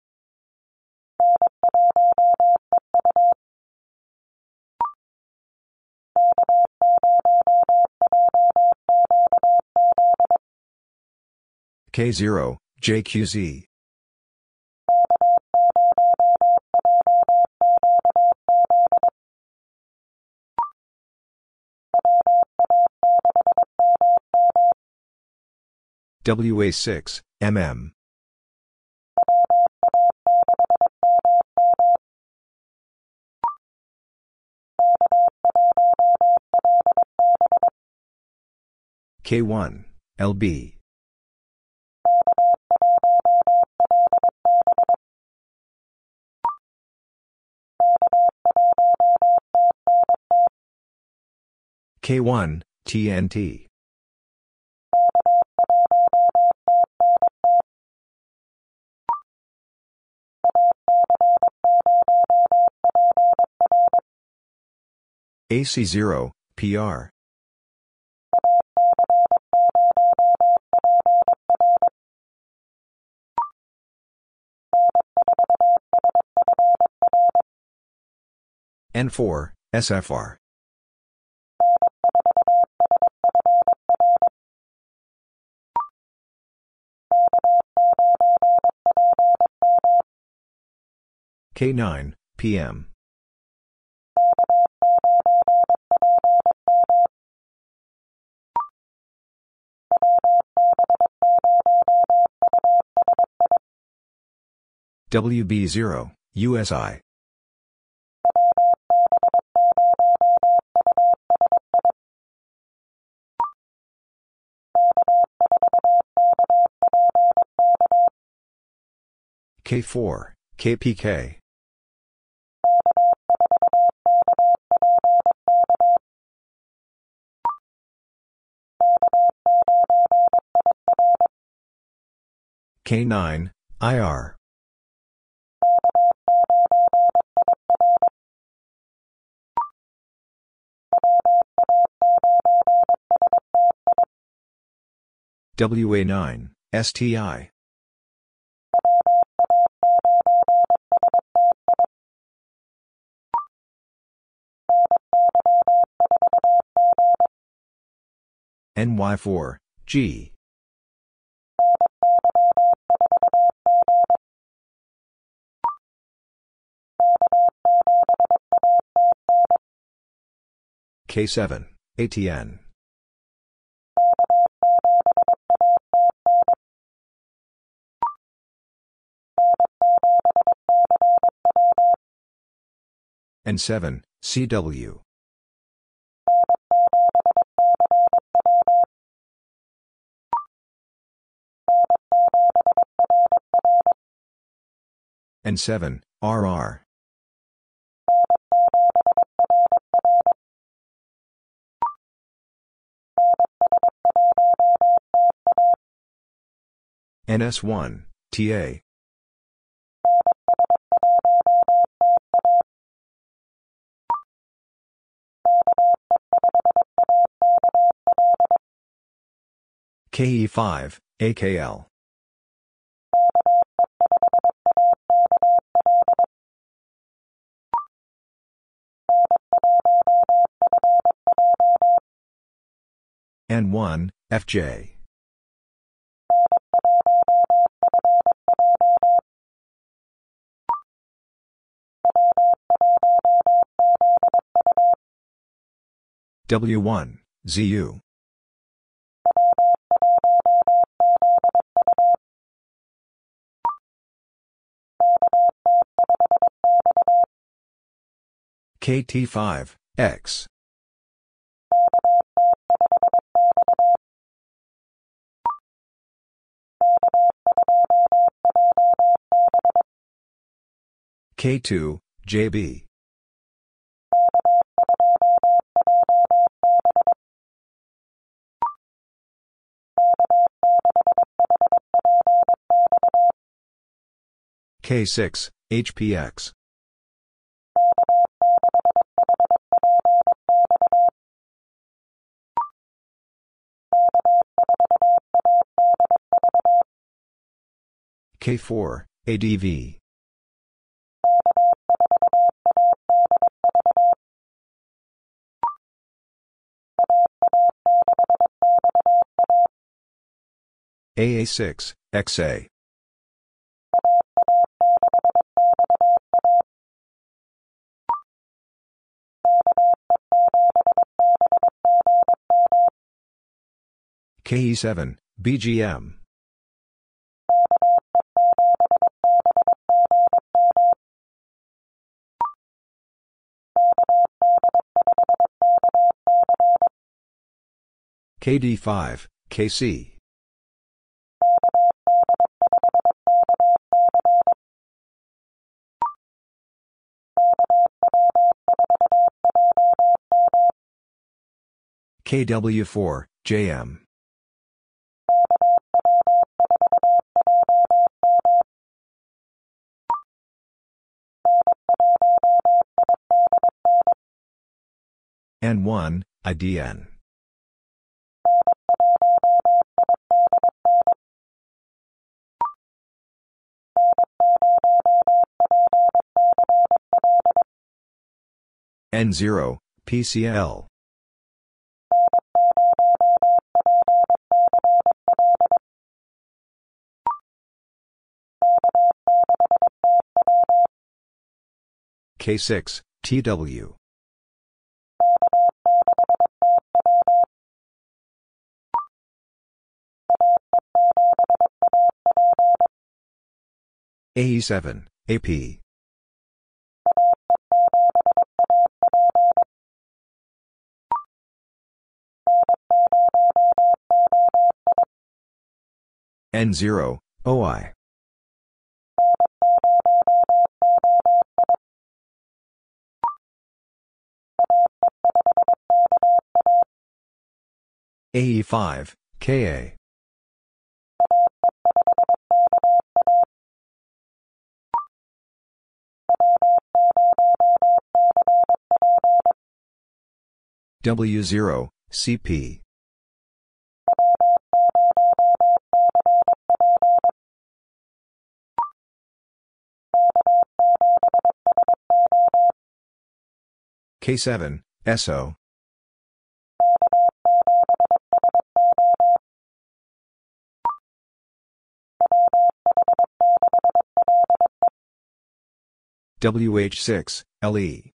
K0, JQZ. WA6, MM. K1, LB. K1, TNT. AC0, PR. N4, SFR. K9, PM. WB0, USI. K4, KPK. K9, IR. WA9, STI. NY4, G. K7, ATN. N7, CW. N7, RR. NS1, TA. KE5, AKL. N1, FJ. W1, ZU. KT5, X. K2, JB. K6, HPX. K4, ADV. AA6, XA. KE7, BGM. KD5, KC. KW4, JM. N1, IDN. N0, PCL. K6, TW. AE7, AP. N0, OI. AE5, KA. W0, CP. K7, SO. WH6, LE.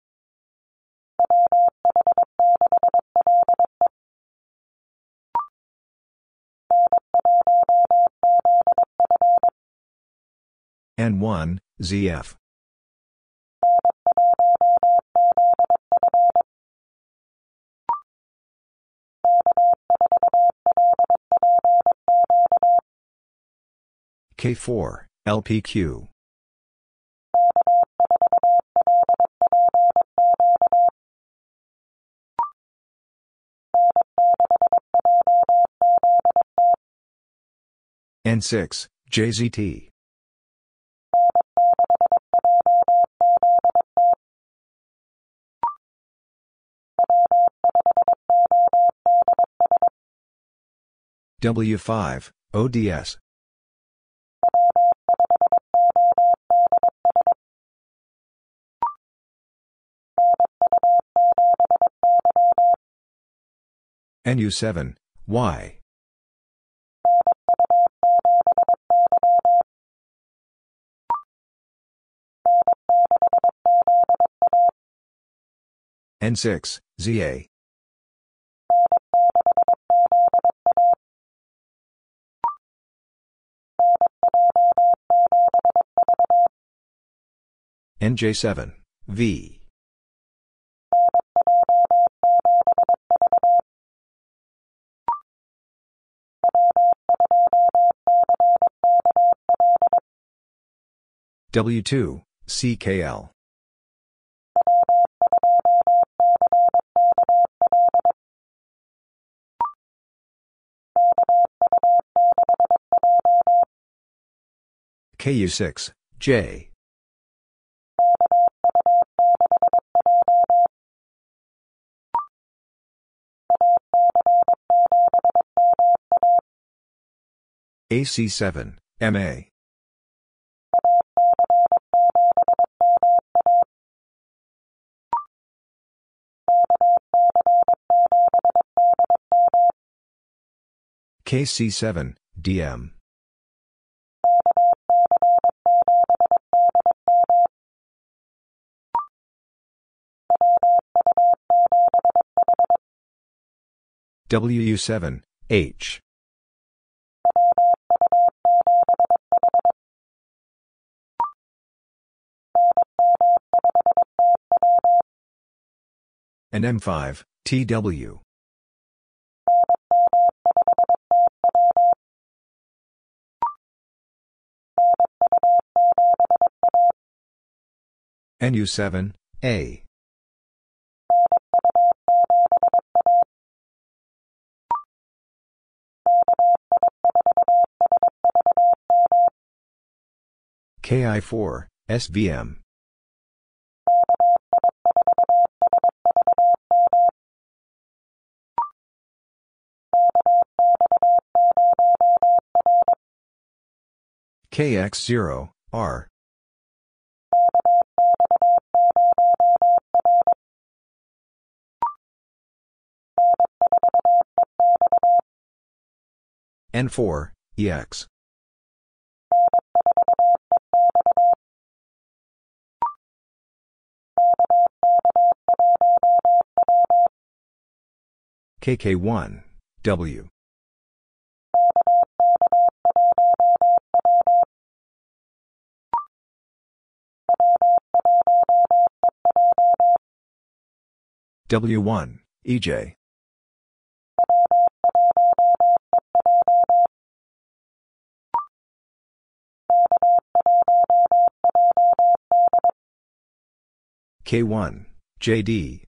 N1, ZF. K4, LPQ. N6, JZT. W5, ODS. NU7, Y. N6, ZA. NJ7, V. W2, CKL. KU6, J. AC7, MA. KC7, DM. WU7, H. NM5, TW. NU7, A. KI4, SVM. KX0, R. N4, EX. KK1, W. W1, EJ. K1, JD.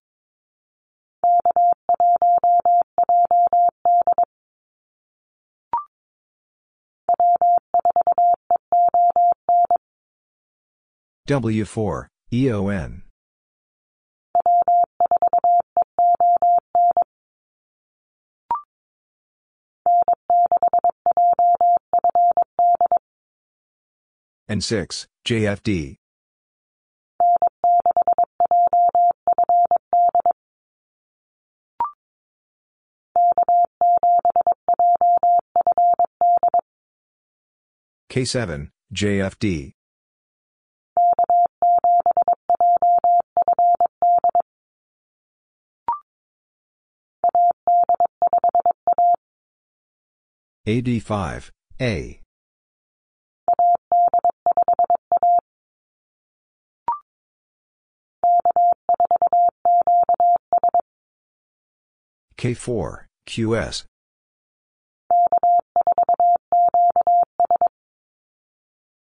W4, EON. N6, JFD. K7, JFD. AD5, A. K4, QS.